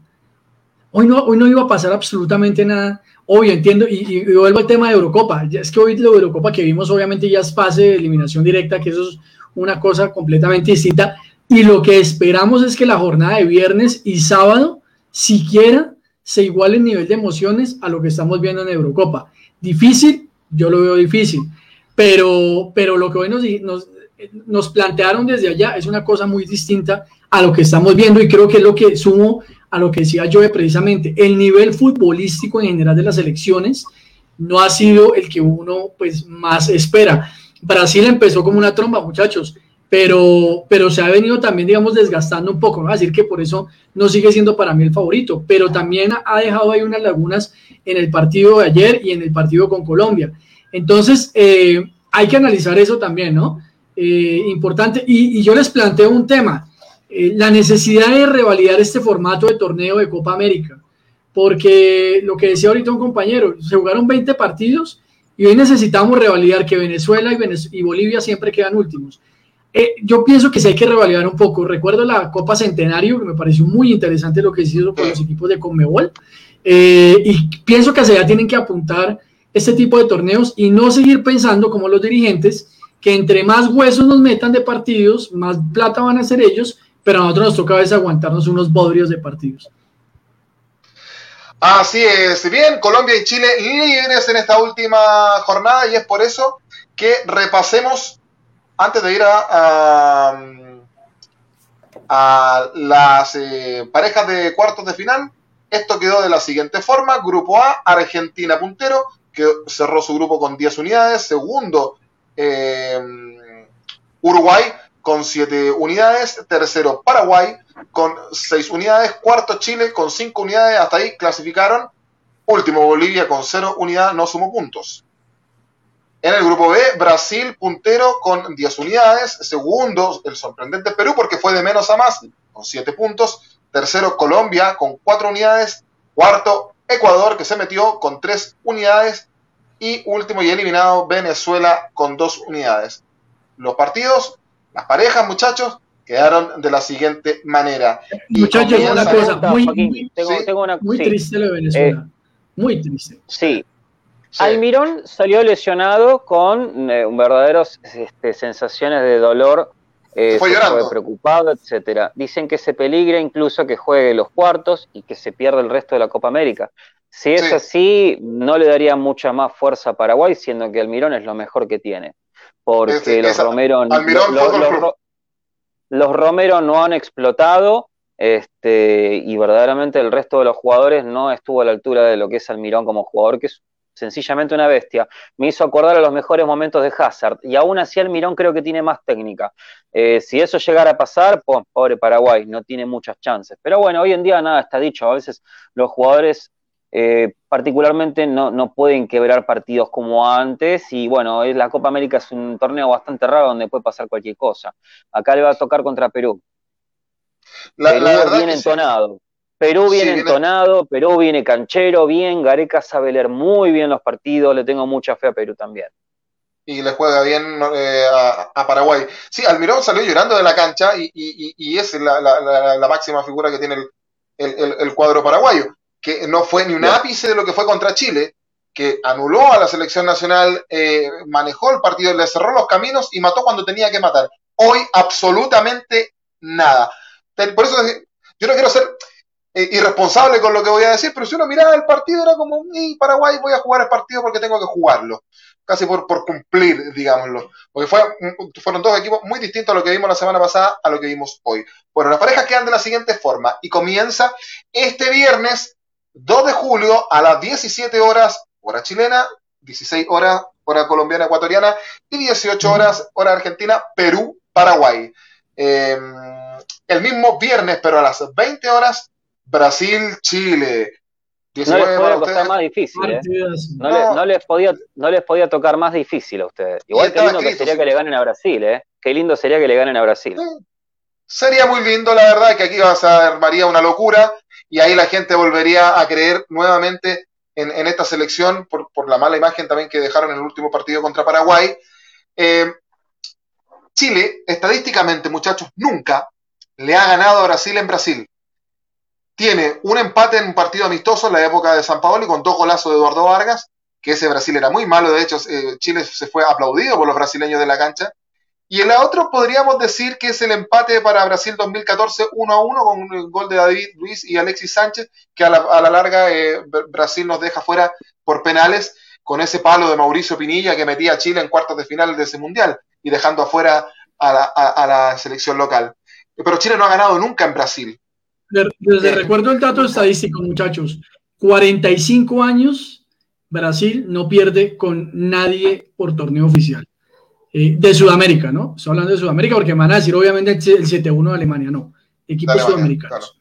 Hoy no, hoy no iba a pasar absolutamente nada. Obvio, entiendo, y, y, vuelvo al tema de Eurocopa. Es que hoy lo de Eurocopa que vimos obviamente ya es fase de eliminación directa, que eso es una cosa completamente distinta. Y lo que esperamos es que la jornada de viernes y sábado siquiera se iguale el nivel de emociones a lo que estamos viendo en Eurocopa. Difícil, yo lo veo difícil, pero, pero lo que hoy nos, plantearon desde allá es una cosa muy distinta a lo que estamos viendo y creo que es lo que sumo a lo que decía yo precisamente. El nivel futbolístico en general de las elecciones no ha sido el que uno pues más espera. Brasil empezó como una tromba, muchachos pero, pero se ha venido también, digamos, desgastando un poco, ¿no? a decir que por eso no sigue siendo para mí el favorito, pero también ha dejado ahí unas lagunas en el partido de ayer y en el partido con Colombia. Entonces, eh, hay que analizar eso también, ¿no? Eh, importante. Y, yo les planteo un tema, eh, la necesidad de revalidar este formato de torneo de Copa América, porque lo que decía ahorita un compañero, se jugaron 20 partidos y hoy necesitamos revalidar que Venezuela y, Bolivia siempre quedan últimos yo pienso que sí hay que revalidar un poco. Recuerdo la Copa Centenario, que me pareció muy interesante lo que se hizo con los equipos de Conmebol. Y pienso que hacia allá tienen que apuntar este tipo de torneos y no seguir pensando como los dirigentes que entre más huesos nos metan de partidos, más plata van a hacer ellos, pero a nosotros nos toca a veces aguantarnos unos bodrios de partidos. Así es, bien, Colombia y Chile líderes en esta última jornada y es por eso que repasemos antes de ir a, a, las eh, parejas de cuartos de final, esto quedó de la siguiente forma. Grupo A, Argentina puntero, que cerró su grupo con 10 unidades. Segundo, eh, Uruguay con 7 unidades. Tercero, Paraguay con 6 unidades. Cuarto, Chile con 5 unidades. Hasta ahí clasificaron. Último, Bolivia con 0 unidades, no sumó puntos. En el grupo B, Brasil puntero con 10 unidades. Segundo, el sorprendente Perú porque fue de menos a más con 7 puntos. Tercero, Colombia con 4 unidades. Cuarto, Ecuador que se metió con 3 unidades. Y último y eliminado, Venezuela con 2 unidades. Los partidos, las parejas, muchachos, quedaron de la siguiente manera. muchachos, una cosa muy, muy, triste lo de Venezuela. Eh, muy triste. Sí, Almirón salió lesionado con eh, verdaderas este, sensaciones de dolor, eh, fue, preocupado, etcétera. Dicen que se peligra incluso que juegue los cuartos y que se pierda el resto de la Copa América. Si es así, no le daría mucha más fuerza a Paraguay, siendo que Almirón es lo mejor que tiene. Porque los Romero. los Romero no han explotado este, y verdaderamente el resto de los jugadores no estuvo a la altura de lo que es Almirón como jugador, que es sencillamente una bestia. Me hizo acordar a los mejores momentos de Hazard y aún así Almirón creo que tiene más técnica. Eh, si eso llegara a pasar, pues, pobre Paraguay, no tiene muchas chances. Pero bueno, hoy en día nada está dicho. A veces los jugadores eh, particularmente no, no, pueden quebrar partidos como antes y bueno, la Copa América es un torneo bastante raro donde puede pasar cualquier cosa. Acá le va a tocar contra Perú. Perú viene entonado. Perú viene entonado, Perú viene canchero, bien, Gareca sabe leer muy bien los partidos, le tengo mucha fe a Perú también. Y le juega bien eh, a, Paraguay. Sí, Almirón salió llorando de la cancha y, es la, máxima figura que tiene el cuadro paraguayo que no fue ni un ápice de lo que fue contra Chile, que anuló a la selección nacional, eh, manejó el partido, le cerró los caminos y mató cuando tenía que matar. Hoy absolutamente nada. Por eso yo no quiero ser irresponsable con lo que voy a decir, pero si uno miraba el partido era como, y Paraguay voy a jugar el partido porque tengo que jugarlo, casi por, por cumplir, digámoslo, porque fue, fueron dos equipos muy distintos a lo que vimos la semana pasada a lo que vimos hoy. Bueno, las parejas quedan de la siguiente forma y comienza este viernes 2 de julio a las 17 horas, hora chilena, 16 horas, hora colombiana ecuatoriana, y 18 horas, hora argentina, Perú, Paraguay. Em, el mismo viernes, pero a las 20 horas, Brasil, Chile. no les podía costar más difícil, ¿eh? no, les podía, no les podía tocar más difícil a ustedes. Igual que lindo que sería que le ganen a Brasil, ¿eh? Qué lindo sería que le ganen a Brasil. Sería muy lindo, la verdad, que aquí va a ser María una locura y ahí la gente volvería a creer nuevamente en, esta selección por, la mala imagen también que dejaron en el último partido contra Paraguay. Eh, Chile, estadísticamente, muchachos, nunca le ha ganado a Brasil en Brasil. Tiene un empate en un partido amistoso en la época de San Paolo y con dos golazos de Eduardo Vargas, que ese Brasil era muy malo, de hecho eh, Chile se fue aplaudido por los brasileños de la cancha, y el otro podríamos decir que es el empate para Brasil 2014 1 a 1 con un gol de David Luis y Alexis Sánchez, que a la, larga eh, Brasil nos deja fuera por penales con ese palo de Mauricio Pinilla que metía a Chile en cuartos de final de ese mundial y dejando afuera a la, selección local. Pero Chile no ha ganado nunca en Brasil. Desde recuerdo el dato estadístico, muchachos. 45 años, Brasil no pierde con nadie por torneo oficial. Eh, de Sudamérica, ¿no? Estoy hablando de Sudamérica porque me van a decir obviamente el 7-1 de Alemania, no. Equipos sudamericanos.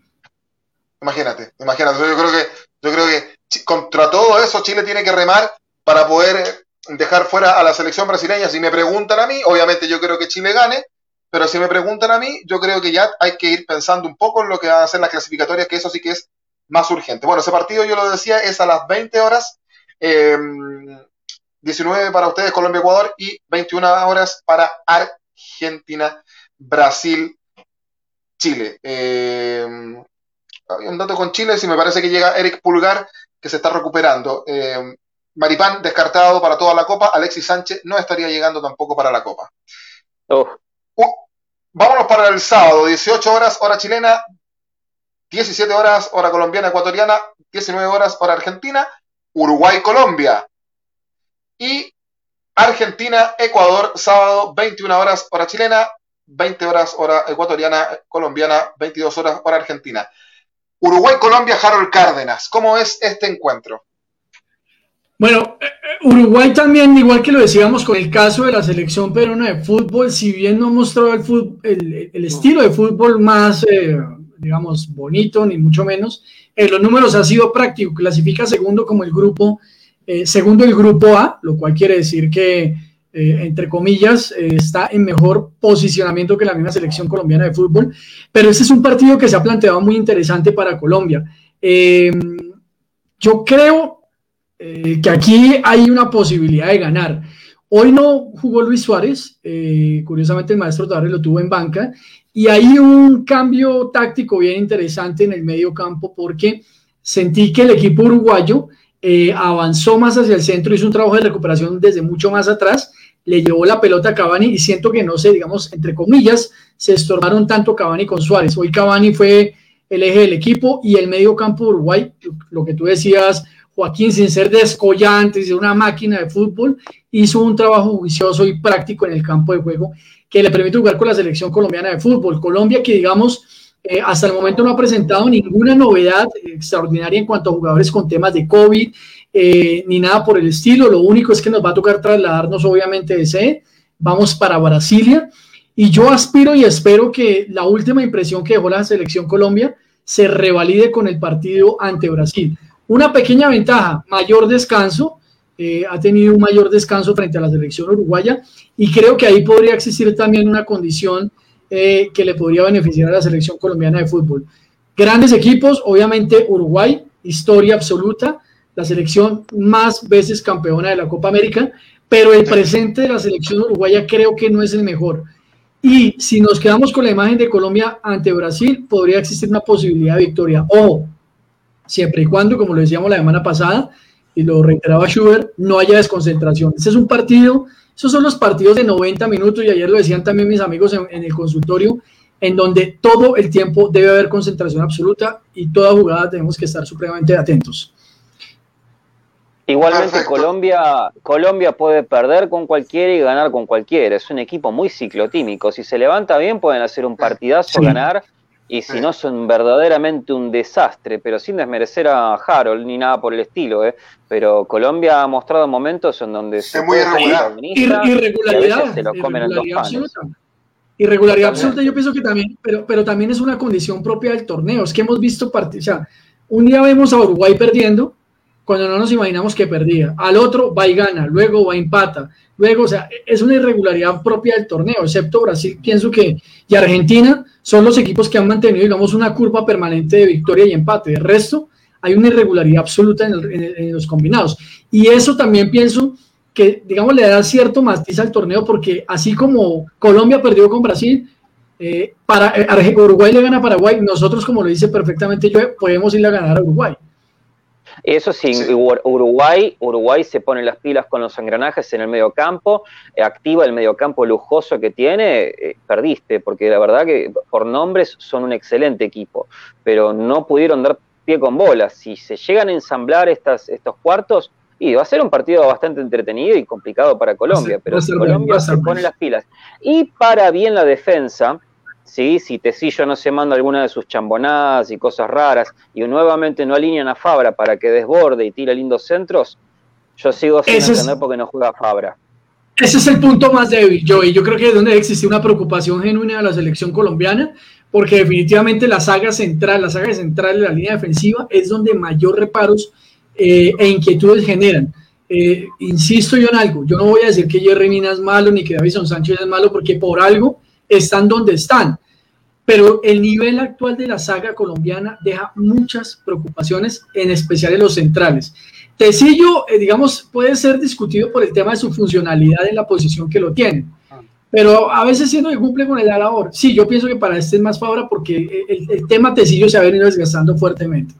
Imagínate, imagínate. Yo creo que, yo creo que contra todo eso Chile tiene que remar para poder dejar fuera a la selección brasileña. Si me preguntan a mí, obviamente yo creo que Chile gane, pero si me preguntan a mí, yo creo que ya hay que ir pensando un poco en lo que van a ser las clasificatorias, que eso sí que es más urgente. Bueno, ese partido yo lo decía, es a las 20 horas. Eh, 19 para ustedes Colombia-Ecuador y 21 horas para Argentina, Brasil, Chile. Eh, un dato con Chile, si me parece que llega Eric Pulgar, que se está recuperando. Eh, Maripán descartado para toda la Copa, Alexis Sánchez no estaría llegando tampoco para la Copa. Vámonos para el sábado, 18 horas hora chilena, 17 horas hora colombiana ecuatoriana, 19 horas hora argentina, Uruguay-Colombia, y Argentina, Ecuador, sábado, 21 horas hora chilena, 20 horas hora ecuatoriana, colombiana, 22 horas hora argentina. Uruguay, Colombia, Harold Cárdenas. ¿Cómo es este encuentro? Bueno, eh, eh, Uruguay también, igual que lo decíamos con el caso de la selección peruana de fútbol, si bien no mostró el, el, estilo de fútbol más, eh, digamos, bonito, ni mucho menos, en los números ha sido práctico, clasifica segundo como el grupo eh, segundo el grupo A, lo cual quiere decir que, entre comillas, está en mejor posicionamiento que la misma selección colombiana de fútbol. Pero este es un partido que se ha planteado muy interesante para Colombia. yo creo que aquí hay una posibilidad de ganar. Hoy no jugó Luis Suárez, curiosamente el maestro Tavares lo tuvo en banca, y hay un cambio táctico bien interesante en el medio campo porque sentí que el equipo uruguayo eh, avanzó más hacia el centro, hizo un trabajo de recuperación desde mucho más atrás, le llevó la pelota a Cavani y siento que no sé, digamos, entre comillas, se estorbaron tanto Cavani con Suárez. Hoy Cavani fue el eje del equipo y el medio campo de Uruguay, lo que tú decías, Joaquín, sin ser descollante, sin una máquina de fútbol, hizo un trabajo juicioso y práctico en el campo de juego. que le permite jugar con la selección colombiana de fútbol. Colombia que digamos eh, hasta el momento no ha presentado ninguna novedad extraordinaria en cuanto a jugadores con temas de COVID, eh, ni nada por el estilo. Lo único es que nos va a tocar trasladarnos obviamente de sede. Vamos para Brasilia. Y yo aspiro y espero que la última impresión que dejó la selección Colombia se revalide con el partido ante Brasil. Una pequeña ventaja, mayor descanso, eh, ha tenido un mayor descanso frente a la selección uruguaya y creo que ahí podría existir también una condición eh, que le podría beneficiar a la selección colombiana de fútbol. Grandes equipos, obviamente Uruguay, historia absoluta, la selección más veces campeona de la Copa América, pero el presente de la selección uruguaya creo que no es el mejor. Y si nos quedamos con la imagen de Colombia ante Brasil, podría existir una posibilidad de victoria. Ojo, siempre y cuando, como lo decíamos la semana pasada, y lo reiteraba Schubert, no haya desconcentración. Ese es un partido esos son los partidos de 90 minutos y ayer lo decían también mis amigos en, el consultorio, en donde todo el tiempo debe haber concentración absoluta y toda jugada tenemos que estar supremamente atentos. Igualmente Colombia, Colombia puede perder con cualquiera y ganar con cualquiera. Es un equipo muy ciclotímico. Si se levanta bien pueden hacer un partidazo, ganar y si no son verdaderamente un desastre, pero sin desmerecer a Harold ni nada por el estilo, ¿eh? pero Colombia ha mostrado momentos en donde se muy irregular. irregularidad, se lo comen irregularidad absoluta. Irregularidad absoluta, yo pienso que también, pero, pero también es una condición propia del torneo, es que hemos visto partidos, o sea, un día vemos a Uruguay perdiendo, cuando no nos imaginamos que perdía. Al otro va y gana, luego va y empata. Luego, o sea, es una irregularidad propia del torneo, excepto Brasil, pienso que, y Argentina son los equipos que han mantenido, digamos, una curva permanente de victoria y empate. El resto, hay una irregularidad absoluta en, los combinados. Y eso también pienso que, digamos, le da cierto matiz al torneo, porque así como Colombia perdió con Brasil, eh, para, eh, Uruguay le gana a Paraguay, nosotros, como lo dice perfectamente yo, podemos ir a ganar a Uruguay. Eso sí, Uruguay, Uruguay se pone las pilas con los engranajes en el medio campo, eh, activa el medio campo lujoso que tiene, eh, perdiste, porque la verdad que por nombres son un excelente equipo, pero no pudieron dar pie con bola. Si se llegan a ensamblar estas, estos cuartos, y va a ser un partido bastante entretenido y complicado para Colombia, pero Colombia se pone las pilas. Y para bien la defensa, ¿sí? si Tecillo no se manda alguna de sus chambonadas y cosas raras y nuevamente no alinean a Fabra para que desborde y tire lindos centros, yo sigo sin entender por qué no juega Fabra. Ese es el punto más débil, yo, y yo creo que es donde existe una preocupación genuina de la selección colombiana, porque definitivamente la saga central, la saga central de la línea defensiva es donde mayor reparos eh, e inquietudes generan. Eh, insisto yo en algo, yo no voy a decir que Jerry Mina es malo ni que Davison Sánchez es malo, porque por algo están donde están. Pero el nivel actual de la saga colombiana deja muchas preocupaciones, en especial en los centrales. Tecillo, eh, digamos, puede ser discutido por el tema de su funcionalidad en la posición que lo tiene. Pero a veces siendo que cumple con el labor. Sí, yo pienso que para este es más favorable porque el, tema Tecillo se ha venido desgastando fuertemente.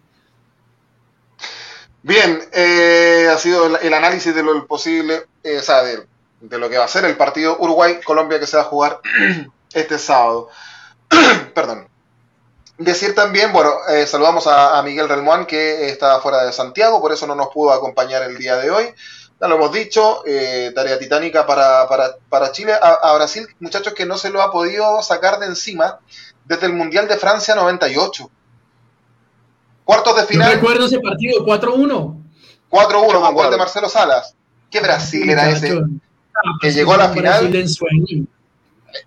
Bien, eh, ha sido el, análisis de lo posible, eh, o sea, de, de, lo que va a ser el partido Uruguay-Colombia que se va a jugar este sábado. Perdón. Decir también, bueno, eh, saludamos a, Miguel Relmuán que está fuera de Santiago, por eso no nos pudo acompañar el día de hoy. Ya lo hemos dicho, eh, tarea titánica para, para, Chile. A, Brasil, muchachos, que no se lo ha podido sacar de encima desde el Mundial de Francia 98. Cuartos de final. recuerdo ese partido, 4-1. 4-1 con gol de Marcelo Salas. ¿Qué Brasil era ese? Ah, que pues llegó a la final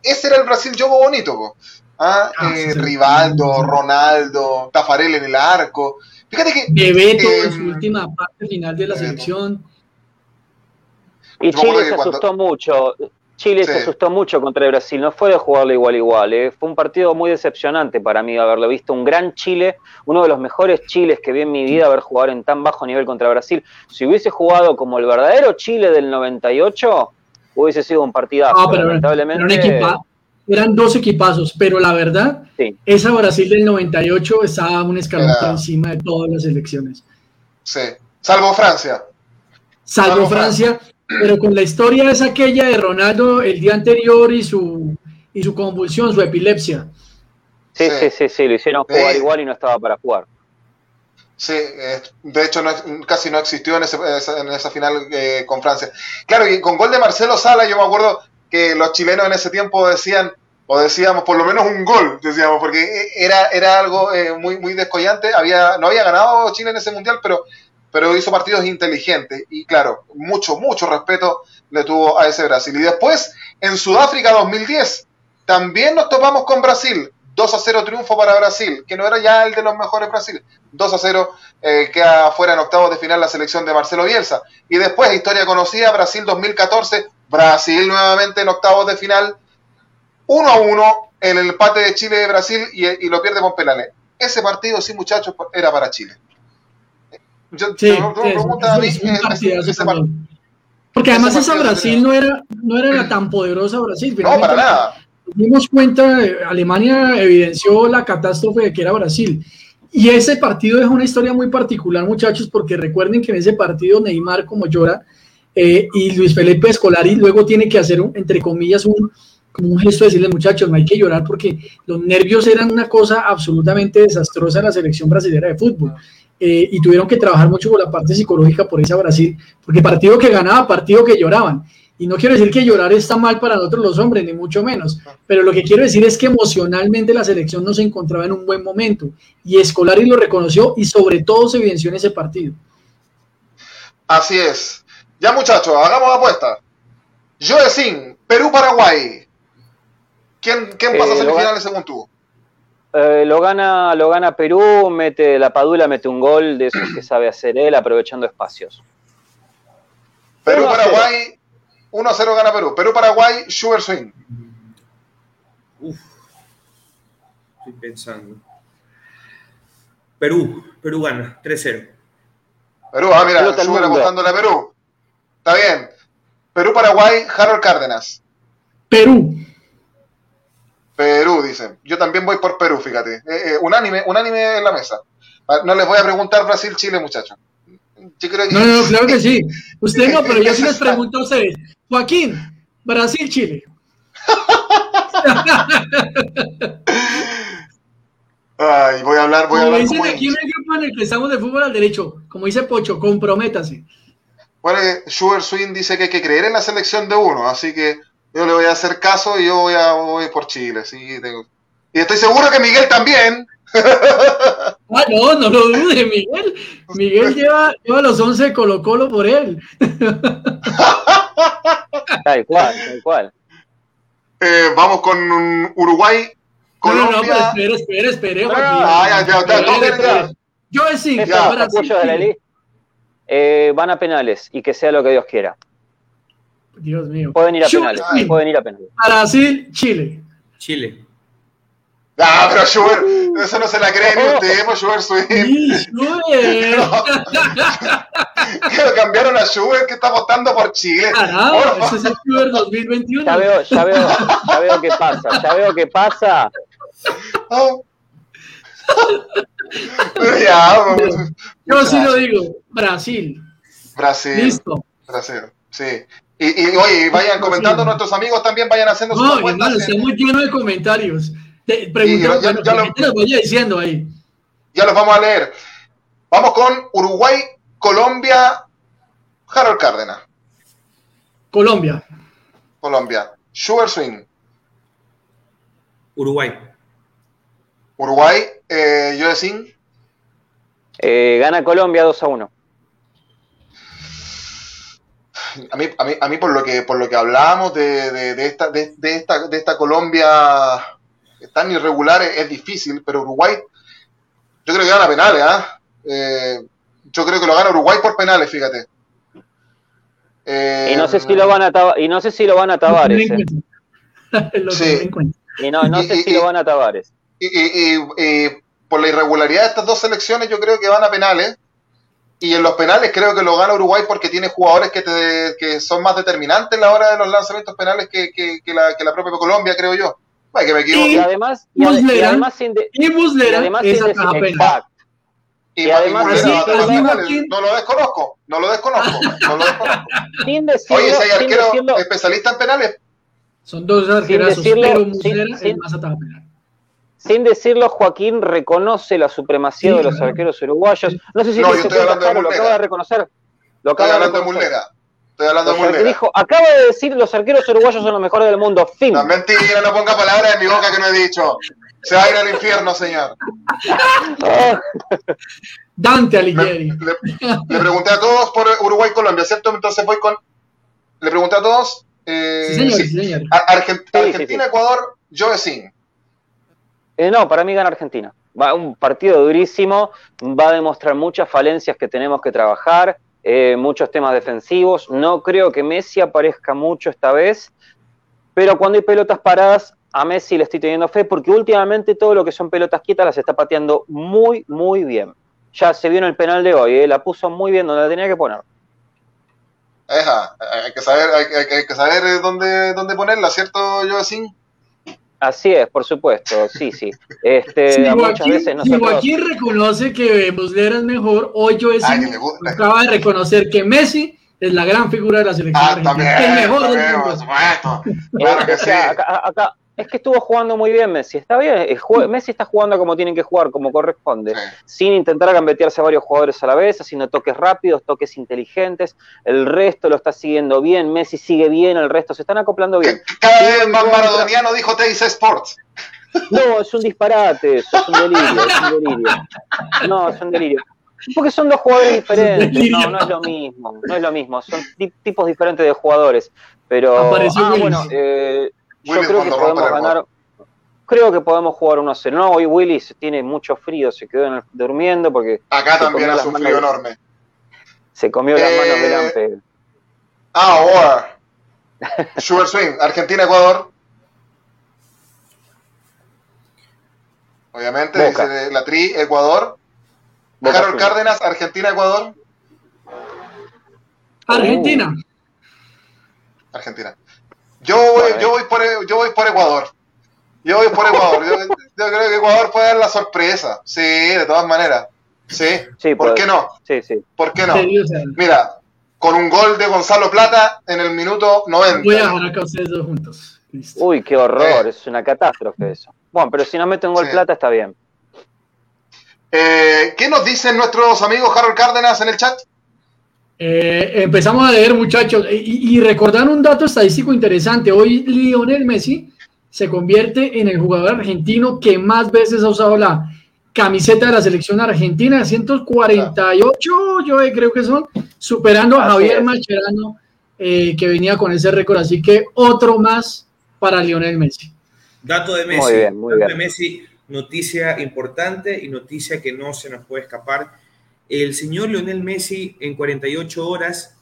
ese era el Brasil Yogo bonito, ¿Ah? ah eh, Rivaldo, Ronaldo, Tafarel en el arco. Fíjate que. Bebeto en su última parte final de la selección. Y Chile se asustó mucho. Chile se asustó mucho contra Brasil, no fue de jugarlo igual igual, ¿eh? fue un partido muy decepcionante para mí haberlo visto, un gran Chile, uno de los mejores Chiles que vi en mi vida haber jugado en tan bajo nivel contra Brasil. Si hubiese jugado como el verdadero Chile del 98, hubiese sido un partidazo. pero, lamentablemente. Eran dos equipazos, pero la verdad, esa Brasil del 98 estaba un escalón por encima de todas las elecciones. Sí, salvo Francia. Salvo, Francia, pero con la historia es aquella de Ronaldo el día anterior y su, y su convulsión, su epilepsia. Sí, sí, sí, sí, lo hicieron jugar igual y no estaba para jugar. Sí, de hecho casi no existió en, esa, final eh, con Francia. Claro, y con gol de Marcelo Sala yo me acuerdo que los chilenos en ese tiempo decían, o decíamos por lo menos un gol, decíamos, porque era, era algo eh, muy, muy descollante. Había, no había ganado Chile en ese mundial, pero, pero hizo partidos inteligentes. Y claro, mucho, mucho respeto le tuvo a ese Brasil. Y después, en Sudáfrica 2010, también nos topamos con Brasil. 2 a 0 triunfo para Brasil, que no era ya el de los mejores Brasil. 2 a 0 eh, queda fuera en octavos de final la selección de Marcelo Bielsa. Y después, historia conocida, Brasil 2014, Brasil nuevamente en octavos de final, 1 a 1 en el empate de Chile de Brasil y, lo pierde con penales. Ese partido, sí, muchachos, era para Chile. Porque además esa Brasil no era, no era tan poderosa Brasil. No, para nada. Dimos cuenta, Alemania evidenció la catástrofe de que era Brasil. Y ese partido es una historia muy particular, muchachos, porque recuerden que en ese partido Neymar, como llora, eh, y Luis Felipe Escolari luego tiene que hacer, entre comillas, un, como un gesto de decirle, muchachos, no hay que llorar porque los nervios eran una cosa absolutamente desastrosa en la selección brasileña de fútbol. Eh, y tuvieron que trabajar mucho con la parte psicológica por esa Brasil, porque partido que ganaba, partido que lloraban. Y no quiero decir que llorar está mal para nosotros los hombres, ni mucho menos, pero lo que quiero decir es que emocionalmente la selección no se encontraba en un buen momento y Escolari lo reconoció y sobre todo se evidenció en ese partido. Así es. Ya muchachos, hagamos apuesta. Joe Sin, Perú-Paraguay. ¿Quién, quién pasa a eh, semifinales según tú? Eh, lo, gana, lo gana Perú, mete la Padula, mete un gol de esos que sabe hacer él, aprovechando espacios. Perú-Paraguay, 1-0 gana Perú. Perú-Paraguay, Sugar Swing. Uf. Estoy pensando. Perú, Perú gana, 3-0. Perú, ah, mira, Sugar apostándole a Perú. Está bien. Perú-Paraguay, Harold Cárdenas. Perú. Perú, dicen. Yo también voy por Perú, fíjate. Eh, eh, unánime, unánime en la mesa. Ah, no les voy a preguntar Brasil-Chile, muchachos. No, no, claro que sí. Usted no, pero yo sí les pregunto a ustedes. Joaquín, Brasil-Chile. Ay, voy a hablar, voy a hablar. Como dicen aquí en el grupo en el que estamos de fútbol al derecho, como dice Pocho, comprométase. Bueno, Sugar Swing dice que hay que creer en la selección de uno, así que yo le voy a hacer caso y yo voy, a, voy por Chile. Sí, tengo... Y estoy seguro que Miguel también. Ah, no, no lo dude, Miguel. Miguel lleva, lleva los 11 de Colo Colo por él. Tal cual, tal cual. Eh, vamos con Uruguay. Colombia. No, no, no, espere, espere, espere, Ah, ya, ya, ya, Yo sí, eh, van a penales y que sea lo que Dios quiera. Dios mío. Pueden ir a penales. Pueden ir a penales. Brasil, Chile. Chile. Ah, pero Schubert, eso no se la cree ni usted, pues Schubert Swift. que cambiaron a Schubert que está votando por Chile. Carajo, ese es el Schubert 2021. Ya veo, ya veo, ya veo qué pasa, ya veo qué pasa. Oh. ya, Yo sí lo digo, Brasil. Brasil. Listo. Brasil, sí. Y, y oye, vayan comentando, nuestros amigos también vayan haciendo sus No, hermano, estamos llenos de comentarios. Te pregunto, ya, ya, lo, voy diciendo ahí. Ya los vamos a leer. Vamos con Uruguay, Colombia, Harold Cárdenas. Colombia. Colombia. Sugar Swing. Uruguay. Uruguay, eh, yo eh, gana Colombia 2 a 1. A mí, a mí, a mí por lo que por lo que hablábamos de, de, de, esta, de, esta, de esta Colombia tan irregular es, difícil, pero Uruguay, yo creo que gana penales, ¿ah? ¿eh? yo creo que lo gana Uruguay por penales, fíjate. Eh, y no sé si lo van a y no sé si lo van a Tavares. Eh. sí. Y no, no sé si lo van a Tavares. Y, por la irregularidad de estas dos selecciones, yo creo que van a penales. Y en los penales creo que lo gana Uruguay porque tiene jugadores que, te, que son más determinantes en la hora de los lanzamientos penales que, que, que la, la propia Colombia, creo yo. que me equivoque. Y, además, y, además sin de, y Muslera, y además sin de, y, y además, no lo desconozco, no lo desconozco, no lo desconozco. Sin decirlo, Oye, ese arquero decirlo, especialista en penales. Son dos arqueros, pero Muslera sin, es más atajado penal. Sin decirlo, Joaquín reconoce la supremacía sí, de los arqueros uruguayos. No sé si no, hablando de lo acaba de reconocer. Lo acaba estoy hablando de Muslera. Estoy hablando de Muslera. Dijo, acaba de decir los arqueros uruguayos son los mejores del mundo. Fin. No, mentira, no ponga palabras en mi boca que no he dicho. Se va a ir al infierno, señor. Dante Alighieri. Le, le, pregunté a todos por Uruguay Colombia, ¿cierto? Entonces voy con. Le pregunté a todos. Eh, sí, señor, sí. señor. Argent sí, Argentina, sí, Ecuador, yo sin. Eh, no, para mí gana Argentina. Va un partido durísimo, va a demostrar muchas falencias que tenemos que trabajar, eh, muchos temas defensivos. No creo que Messi aparezca mucho esta vez, pero cuando hay pelotas paradas, a Messi le estoy teniendo fe porque últimamente todo lo que son pelotas quietas las está pateando muy, muy bien. Ya se vio en el penal de hoy, ¿eh? la puso muy bien donde la tenía que poner. Eja, hay que saber, hay, que saber dónde, dónde ponerla, ¿cierto, Joacín? Así es, por supuesto, sí, sí. Este, si muchas Joaquín, veces si nosotros... Joaquín reconoce que Muslera es mejor, hoy Joacín acaba de reconocer que Messi es la gran figura de la selección Ah, también, que es mejor del también, mundo. por supuesto. Claro que O sí. sea, acá, acá- es que estuvo jugando muy bien Messi, está bien, eh, Messi está jugando como tienen que jugar, como corresponde, Sí. sin intentar gambetearse a varios jugadores a la vez, haciendo toques rápidos, toques inteligentes, el resto lo está siguiendo bien, Messi sigue bien, el resto se están acoplando bien. Cada vez más maradoniano dijo Teis Sports. No, es un disparate, eso es un delirio, es un delirio. No, es un delirio. Porque son dos jugadores diferentes, no, no es lo mismo, no es lo mismo, son ti- tipos diferentes de jugadores. Pero, Apareció ah, bueno, eh, yo creo que podemos ganar, creo que podemos jugar 1-0. No, hoy Willis tiene mucho frío, se quedó en el- durmiendo porque Acá también hace un frío de- enorme. se comió las Eh, manos del Ampe. Ah, ahora. Sugar Swing, Argentina, Ecuador. Obviamente, Boca. dice la Tri, Ecuador. Boca Harold. Cárdenas, Argentina, Ecuador. Argentina. Argentina. Yo voy, yo voy por yo voy por Ecuador. Yo voy por Ecuador. Yo, yo creo que Ecuador puede dar la sorpresa. Sí, de todas maneras. Sí. Sí, ¿Por puede- qué no? Sí, sí. ¿Por qué no? Mira, con un gol de Gonzalo Plata en el minuto 90. voy a dejar acá a ustedes dos juntos. Listo. Uy, qué horror, Eh. es una catástrofe eso. Bueno, pero si no mete un gol Sí. plata está bien. Eh, ¿Qué nos dicen nuestros amigos Harold Cárdenas en el chat? Eh, empezamos a leer, muchachos, y, y recordar un dato estadístico interesante. Hoy Lionel Messi se convierte en el jugador argentino que más veces ha usado la camiseta de la selección argentina, 148, yo creo que son, superando a Javier es. Mascherano, eh, que venía con ese récord. Así que otro más para Lionel Messi. Dato de Messi. Muy bien, muy dato bien. de Messi, noticia importante y noticia que no se nos puede escapar. El señor Lionel Messi en 48 horas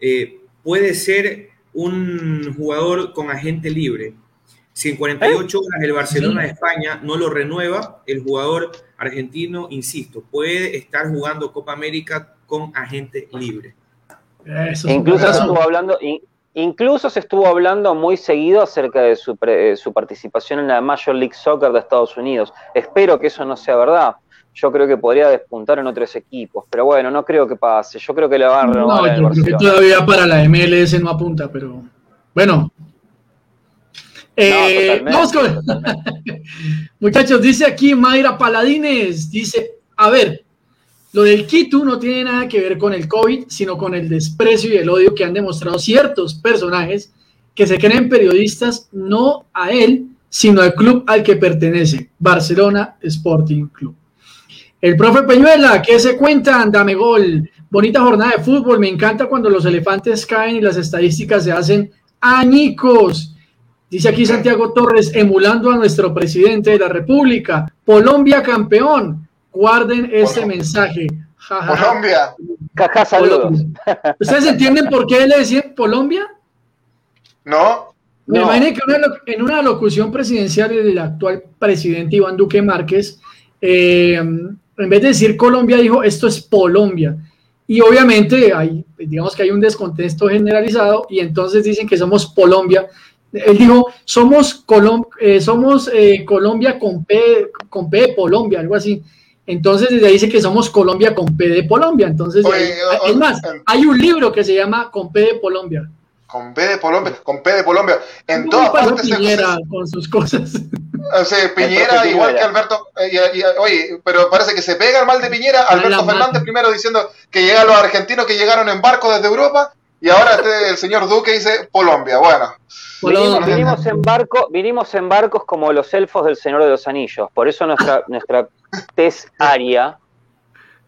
eh, puede ser un jugador con agente libre. Si en 48 horas el Barcelona de España no lo renueva, el jugador argentino, insisto, puede estar jugando Copa América con agente libre. Eso Incluso estuvo hablando, in- incluso se estuvo hablando muy seguido acerca de su, pre- eh, su participación en la Major League Soccer de Estados Unidos. Espero que eso no sea verdad. Yo creo que podría despuntar en otros equipos, pero bueno, no creo que pase. Yo creo que le van a renovar No, yo creo que todavía para la MLS no apunta, pero bueno. Eh, vamos con. Muchachos, dice aquí Mayra Paladines, dice, a ver, lo del Quito no tiene nada que ver con el COVID, sino con el desprecio y el odio que han demostrado ciertos personajes que se creen periodistas, no a él, sino al club al que pertenece, Barcelona Sporting Club. El profe Peñuela, ¿qué se cuentan? Dame gol. Bonita jornada de fútbol. Me encanta cuando los elefantes caen y las estadísticas se hacen añicos. Dice aquí Santiago Torres, emulando a nuestro presidente de la República. Colombia campeón. Guarden este Colombia. mensaje. Ja, ja, ja. Colombia. Jaja, saludos. ¿Ustedes entienden por qué le decían Colombia? ¿No? Me No. imagino que una en una locución presidencial del actual presidente Iván Duque Márquez, eh, en vez de decir Colombia, dijo esto es Colombia. Y obviamente hay, digamos que hay un descontexto generalizado y entonces dicen que somos Colombia. Él dijo, somos, Colom- eh, somos eh, Colombia con P, con P de Colombia, algo así. Entonces desde ahí dice que somos Colombia con P de Colombia. Entonces, Oye, o- es más, o- hay un libro que se llama Con P de Colombia. Con P de Colombia. Con P de Colombia. En ¿Cómo todas partes se, con sus cosas? O sea, Piñera, igual Piñera. que Alberto. eh, y- y- oye, pero parece que se pega el mal de Piñera. Alberto Fernández primero diciendo que llegan los argentinos que llegaron en barco desde Europa. y ahora este, el señor Duque dice Colombia. Bueno. Vinimos, en barco, vinimos en barcos como los elfos del Señor de los Anillos. Por eso nuestra, nuestra tez aria,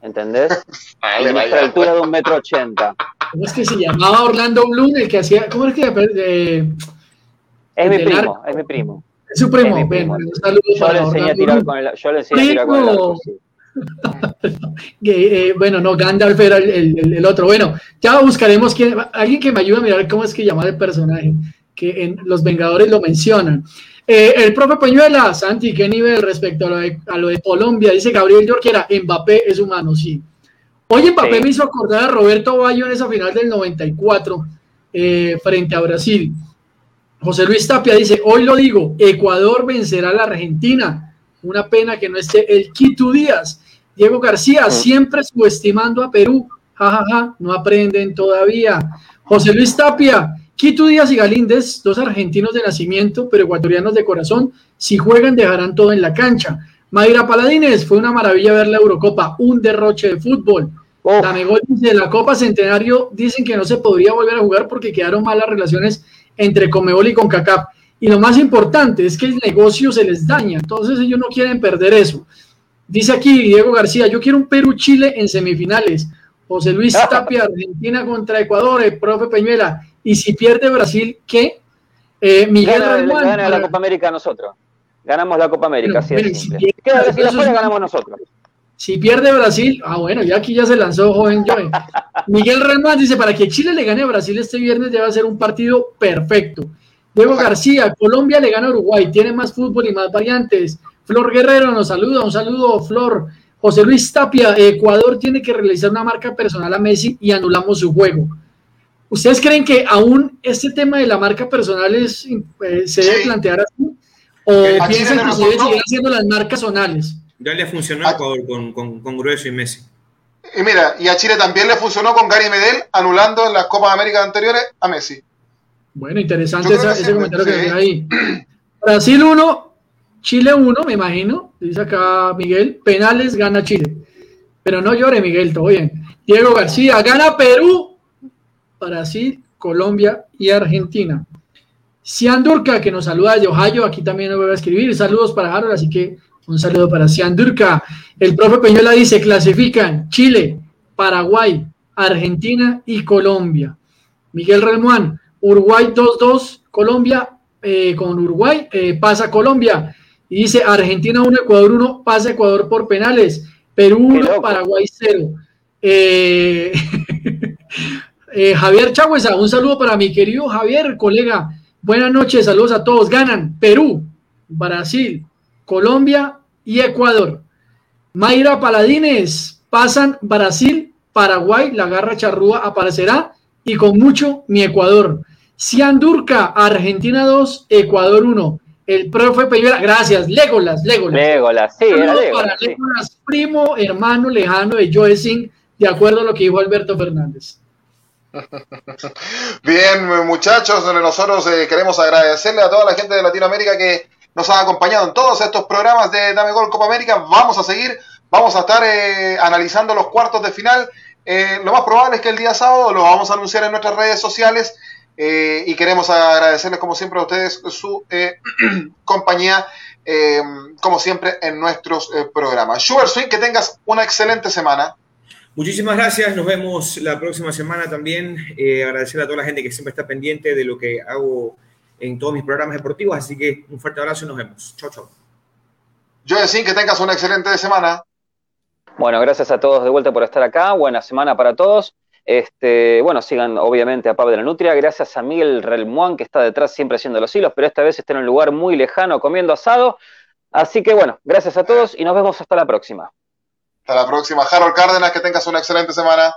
¿entendés? Vale, nuestra altura de un metro ochenta. ¿Cómo es que se llamaba Orlando Bloom el que hacía? ¿Cómo es que eh, Es mi primo, es mi primo. Es su primo, yo, le enseñé a tirar con el, yo le enseñé a tirar con el arco, sí. Eh, bueno, no, Gandalf era el, otro. Bueno, ya buscaremos quién, alguien que me ayude a mirar cómo es que llama el personaje, que en Los Vengadores lo mencionan. Eh, el profe Peñuela, Santi, ¿qué nivel respecto a lo de, Colombia? Dice Gabriel Yorquera, Mbappé es humano, sí. Hoy Mbappé me hizo acordar a Roberto Bayo en esa final del 94 eh, frente a Brasil. José Luis Tapia dice, hoy lo digo, Ecuador vencerá a la Argentina. Una pena que no esté el Quito Díaz. Diego García, siempre subestimando a Perú. Jajaja, ja, ja, no aprenden todavía. José Luis Tapia, Quito Díaz y Galíndez, dos argentinos de nacimiento, pero ecuatorianos de corazón, si juegan dejarán todo en la cancha. Mayra Paladines, fue una maravilla ver la Eurocopa, un derroche de fútbol. La dice, la Copa Centenario dicen que no se podría volver a jugar porque quedaron malas relaciones entre Comebol y CONCACAF. Y lo más importante es que el negocio se les daña, entonces ellos no quieren perder eso. Dice aquí Diego García, yo quiero un Perú-Chile en semifinales. José Luis Tapia, Argentina contra Ecuador, el profe Peñuela. Y si pierde Brasil, ¿qué? Eh, Miguel gana, gana la Copa América nosotros. Ganamos la Copa América, si Queda Brasil afuera, ganamos nosotros. Si pierde Brasil, ah bueno, ya aquí ya se lanzó joven Joe. Miguel Remán dice, para que Chile le gane a Brasil este viernes debe ser un partido perfecto. Diego García, Colombia le gana a Uruguay, tiene más fútbol y más variantes. Flor Guerrero nos saluda, un saludo Flor. José Luis Tapia, Ecuador tiene que realizar una marca personal a Messi y anulamos su juego. ¿Ustedes creen que aún este tema de la marca personal es, eh, se debe plantear así? ¿O piensan que se debe seguir haciendo las marcas zonales? Ya le funcionó a Ecuador con, con, Grueso y Messi. Y mira, y a Chile también le funcionó con Gary Medel, anulando en las Copas América anteriores a Messi. Bueno, interesante ese comentario que hay ahí. Brasil 1, Chile 1, me imagino, dice acá Miguel, penales gana Chile. Pero no llore, Miguel, todo bien. Diego García, gana Perú, Brasil, Colombia y Argentina. Cian Durca, que nos saluda de Ohio, aquí también nos voy a escribir. Saludos para Harold, así que un saludo para Cian Durca. El profe Peñola dice, clasifican Chile, Paraguay, Argentina y Colombia. Miguel Remuán, Uruguay 2-2, Colombia eh, con Uruguay, eh, pasa Colombia. Y dice Argentina 1, Ecuador 1, pasa Ecuador por penales. Perú 1, Paraguay 0. Eh, Javier Chagüesa, un saludo para mi querido Javier, colega. Buenas noches, saludos a todos. Ganan Perú, Brasil, Colombia y Ecuador. Mayra Paladines, pasan Brasil, Paraguay, la garra charrúa aparecerá y con mucho mi Ecuador. Ciandurca, Argentina 2, Ecuador 1 el profe Peñuela, gracias, Legolas, Legolas. Legolas, sí, era Legolas, para primo, hermano lejano de Joe Singh, de acuerdo a lo que dijo Alberto Fernández. Bien, muchachos, nosotros eh, queremos agradecerle a toda la gente de Latinoamérica que nos ha acompañado en todos estos programas de Dame Gol Copa América. Vamos a seguir, vamos a estar eh, analizando los cuartos de final. Eh, lo más probable es que el día sábado lo vamos a anunciar en nuestras redes sociales eh, y queremos agradecerles como siempre a ustedes su compañía, como siempre en nuestros programas. Sugar Swing, que tengas una excelente semana. Muchísimas gracias, nos vemos la próxima semana también. agradecer a toda la gente que siempre está pendiente de lo que hago en todos mis programas deportivos, así que un fuerte abrazo y nos vemos. Chao, chao. Yo decir que tengas una excelente semana. Bueno, gracias a todos de vuelta por estar acá. Buena semana para todos. Este, bueno, sigan obviamente a Pablo de la Nutria, gracias a Miguel Relmuán que está detrás siempre haciendo los hilos, pero esta vez está en un lugar muy lejano comiendo asado. Así que bueno, gracias a todos y nos vemos hasta la próxima. Hasta la próxima. Harold Cárdenas, que tengas una excelente semana.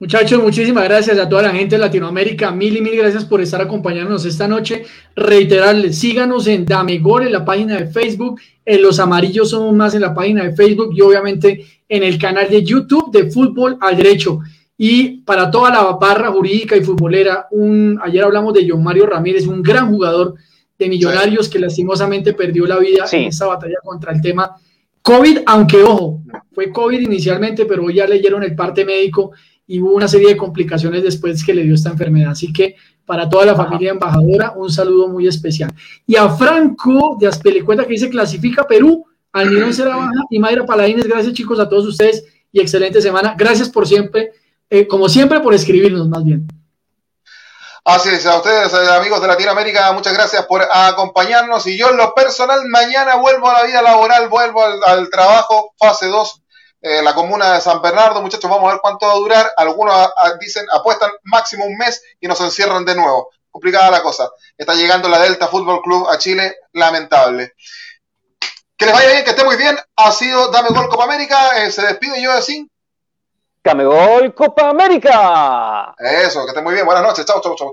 Muchachos, muchísimas gracias a toda la gente de Latinoamérica. Mil y mil gracias por estar acompañándonos esta noche. Reiterarles, síganos en Damegol en la página de Facebook, en Los Amarillos Somos Más en la página de Facebook y obviamente en el canal de YouTube de Fútbol al Derecho. Y para toda la barra jurídica y futbolera, un, ayer hablamos de John Mario Ramírez, un gran jugador de Millonarios que lastimosamente perdió la vida en esa batalla contra el tema COVID, aunque ojo, fue COVID inicialmente, pero ya leyeron el parte médico y hubo una serie de complicaciones después que le dio esta enfermedad. Así que para toda la familia embajadora, un saludo muy especial. Y a Franco de Aspelecueta que dice clasifica Perú, Almirón Será Baja y Mayra Paladines, gracias chicos a todos ustedes y excelente semana. Gracias por siempre, eh, como siempre, por escribirnos más bien. Así es, a ustedes, eh, amigos de Latinoamérica, muchas gracias por acompañarnos. Y yo, en lo personal, mañana vuelvo a la vida laboral, vuelvo al, trabajo, fase 2, en la comuna de San Bernardo. Muchachos, vamos a ver cuánto va a durar. Algunos dicen, apuestan máximo un mes y nos encierran de nuevo. Complicada la cosa. Está llegando la Delta Fútbol Club a Chile, lamentable. Que les vaya bien, que esté muy bien. Ha sido Dame Gol Copa América. Eh, se despide yo así. Dame Gol Copa América. Eso, que esté muy bien. Buenas noches. Chau, chau, chau.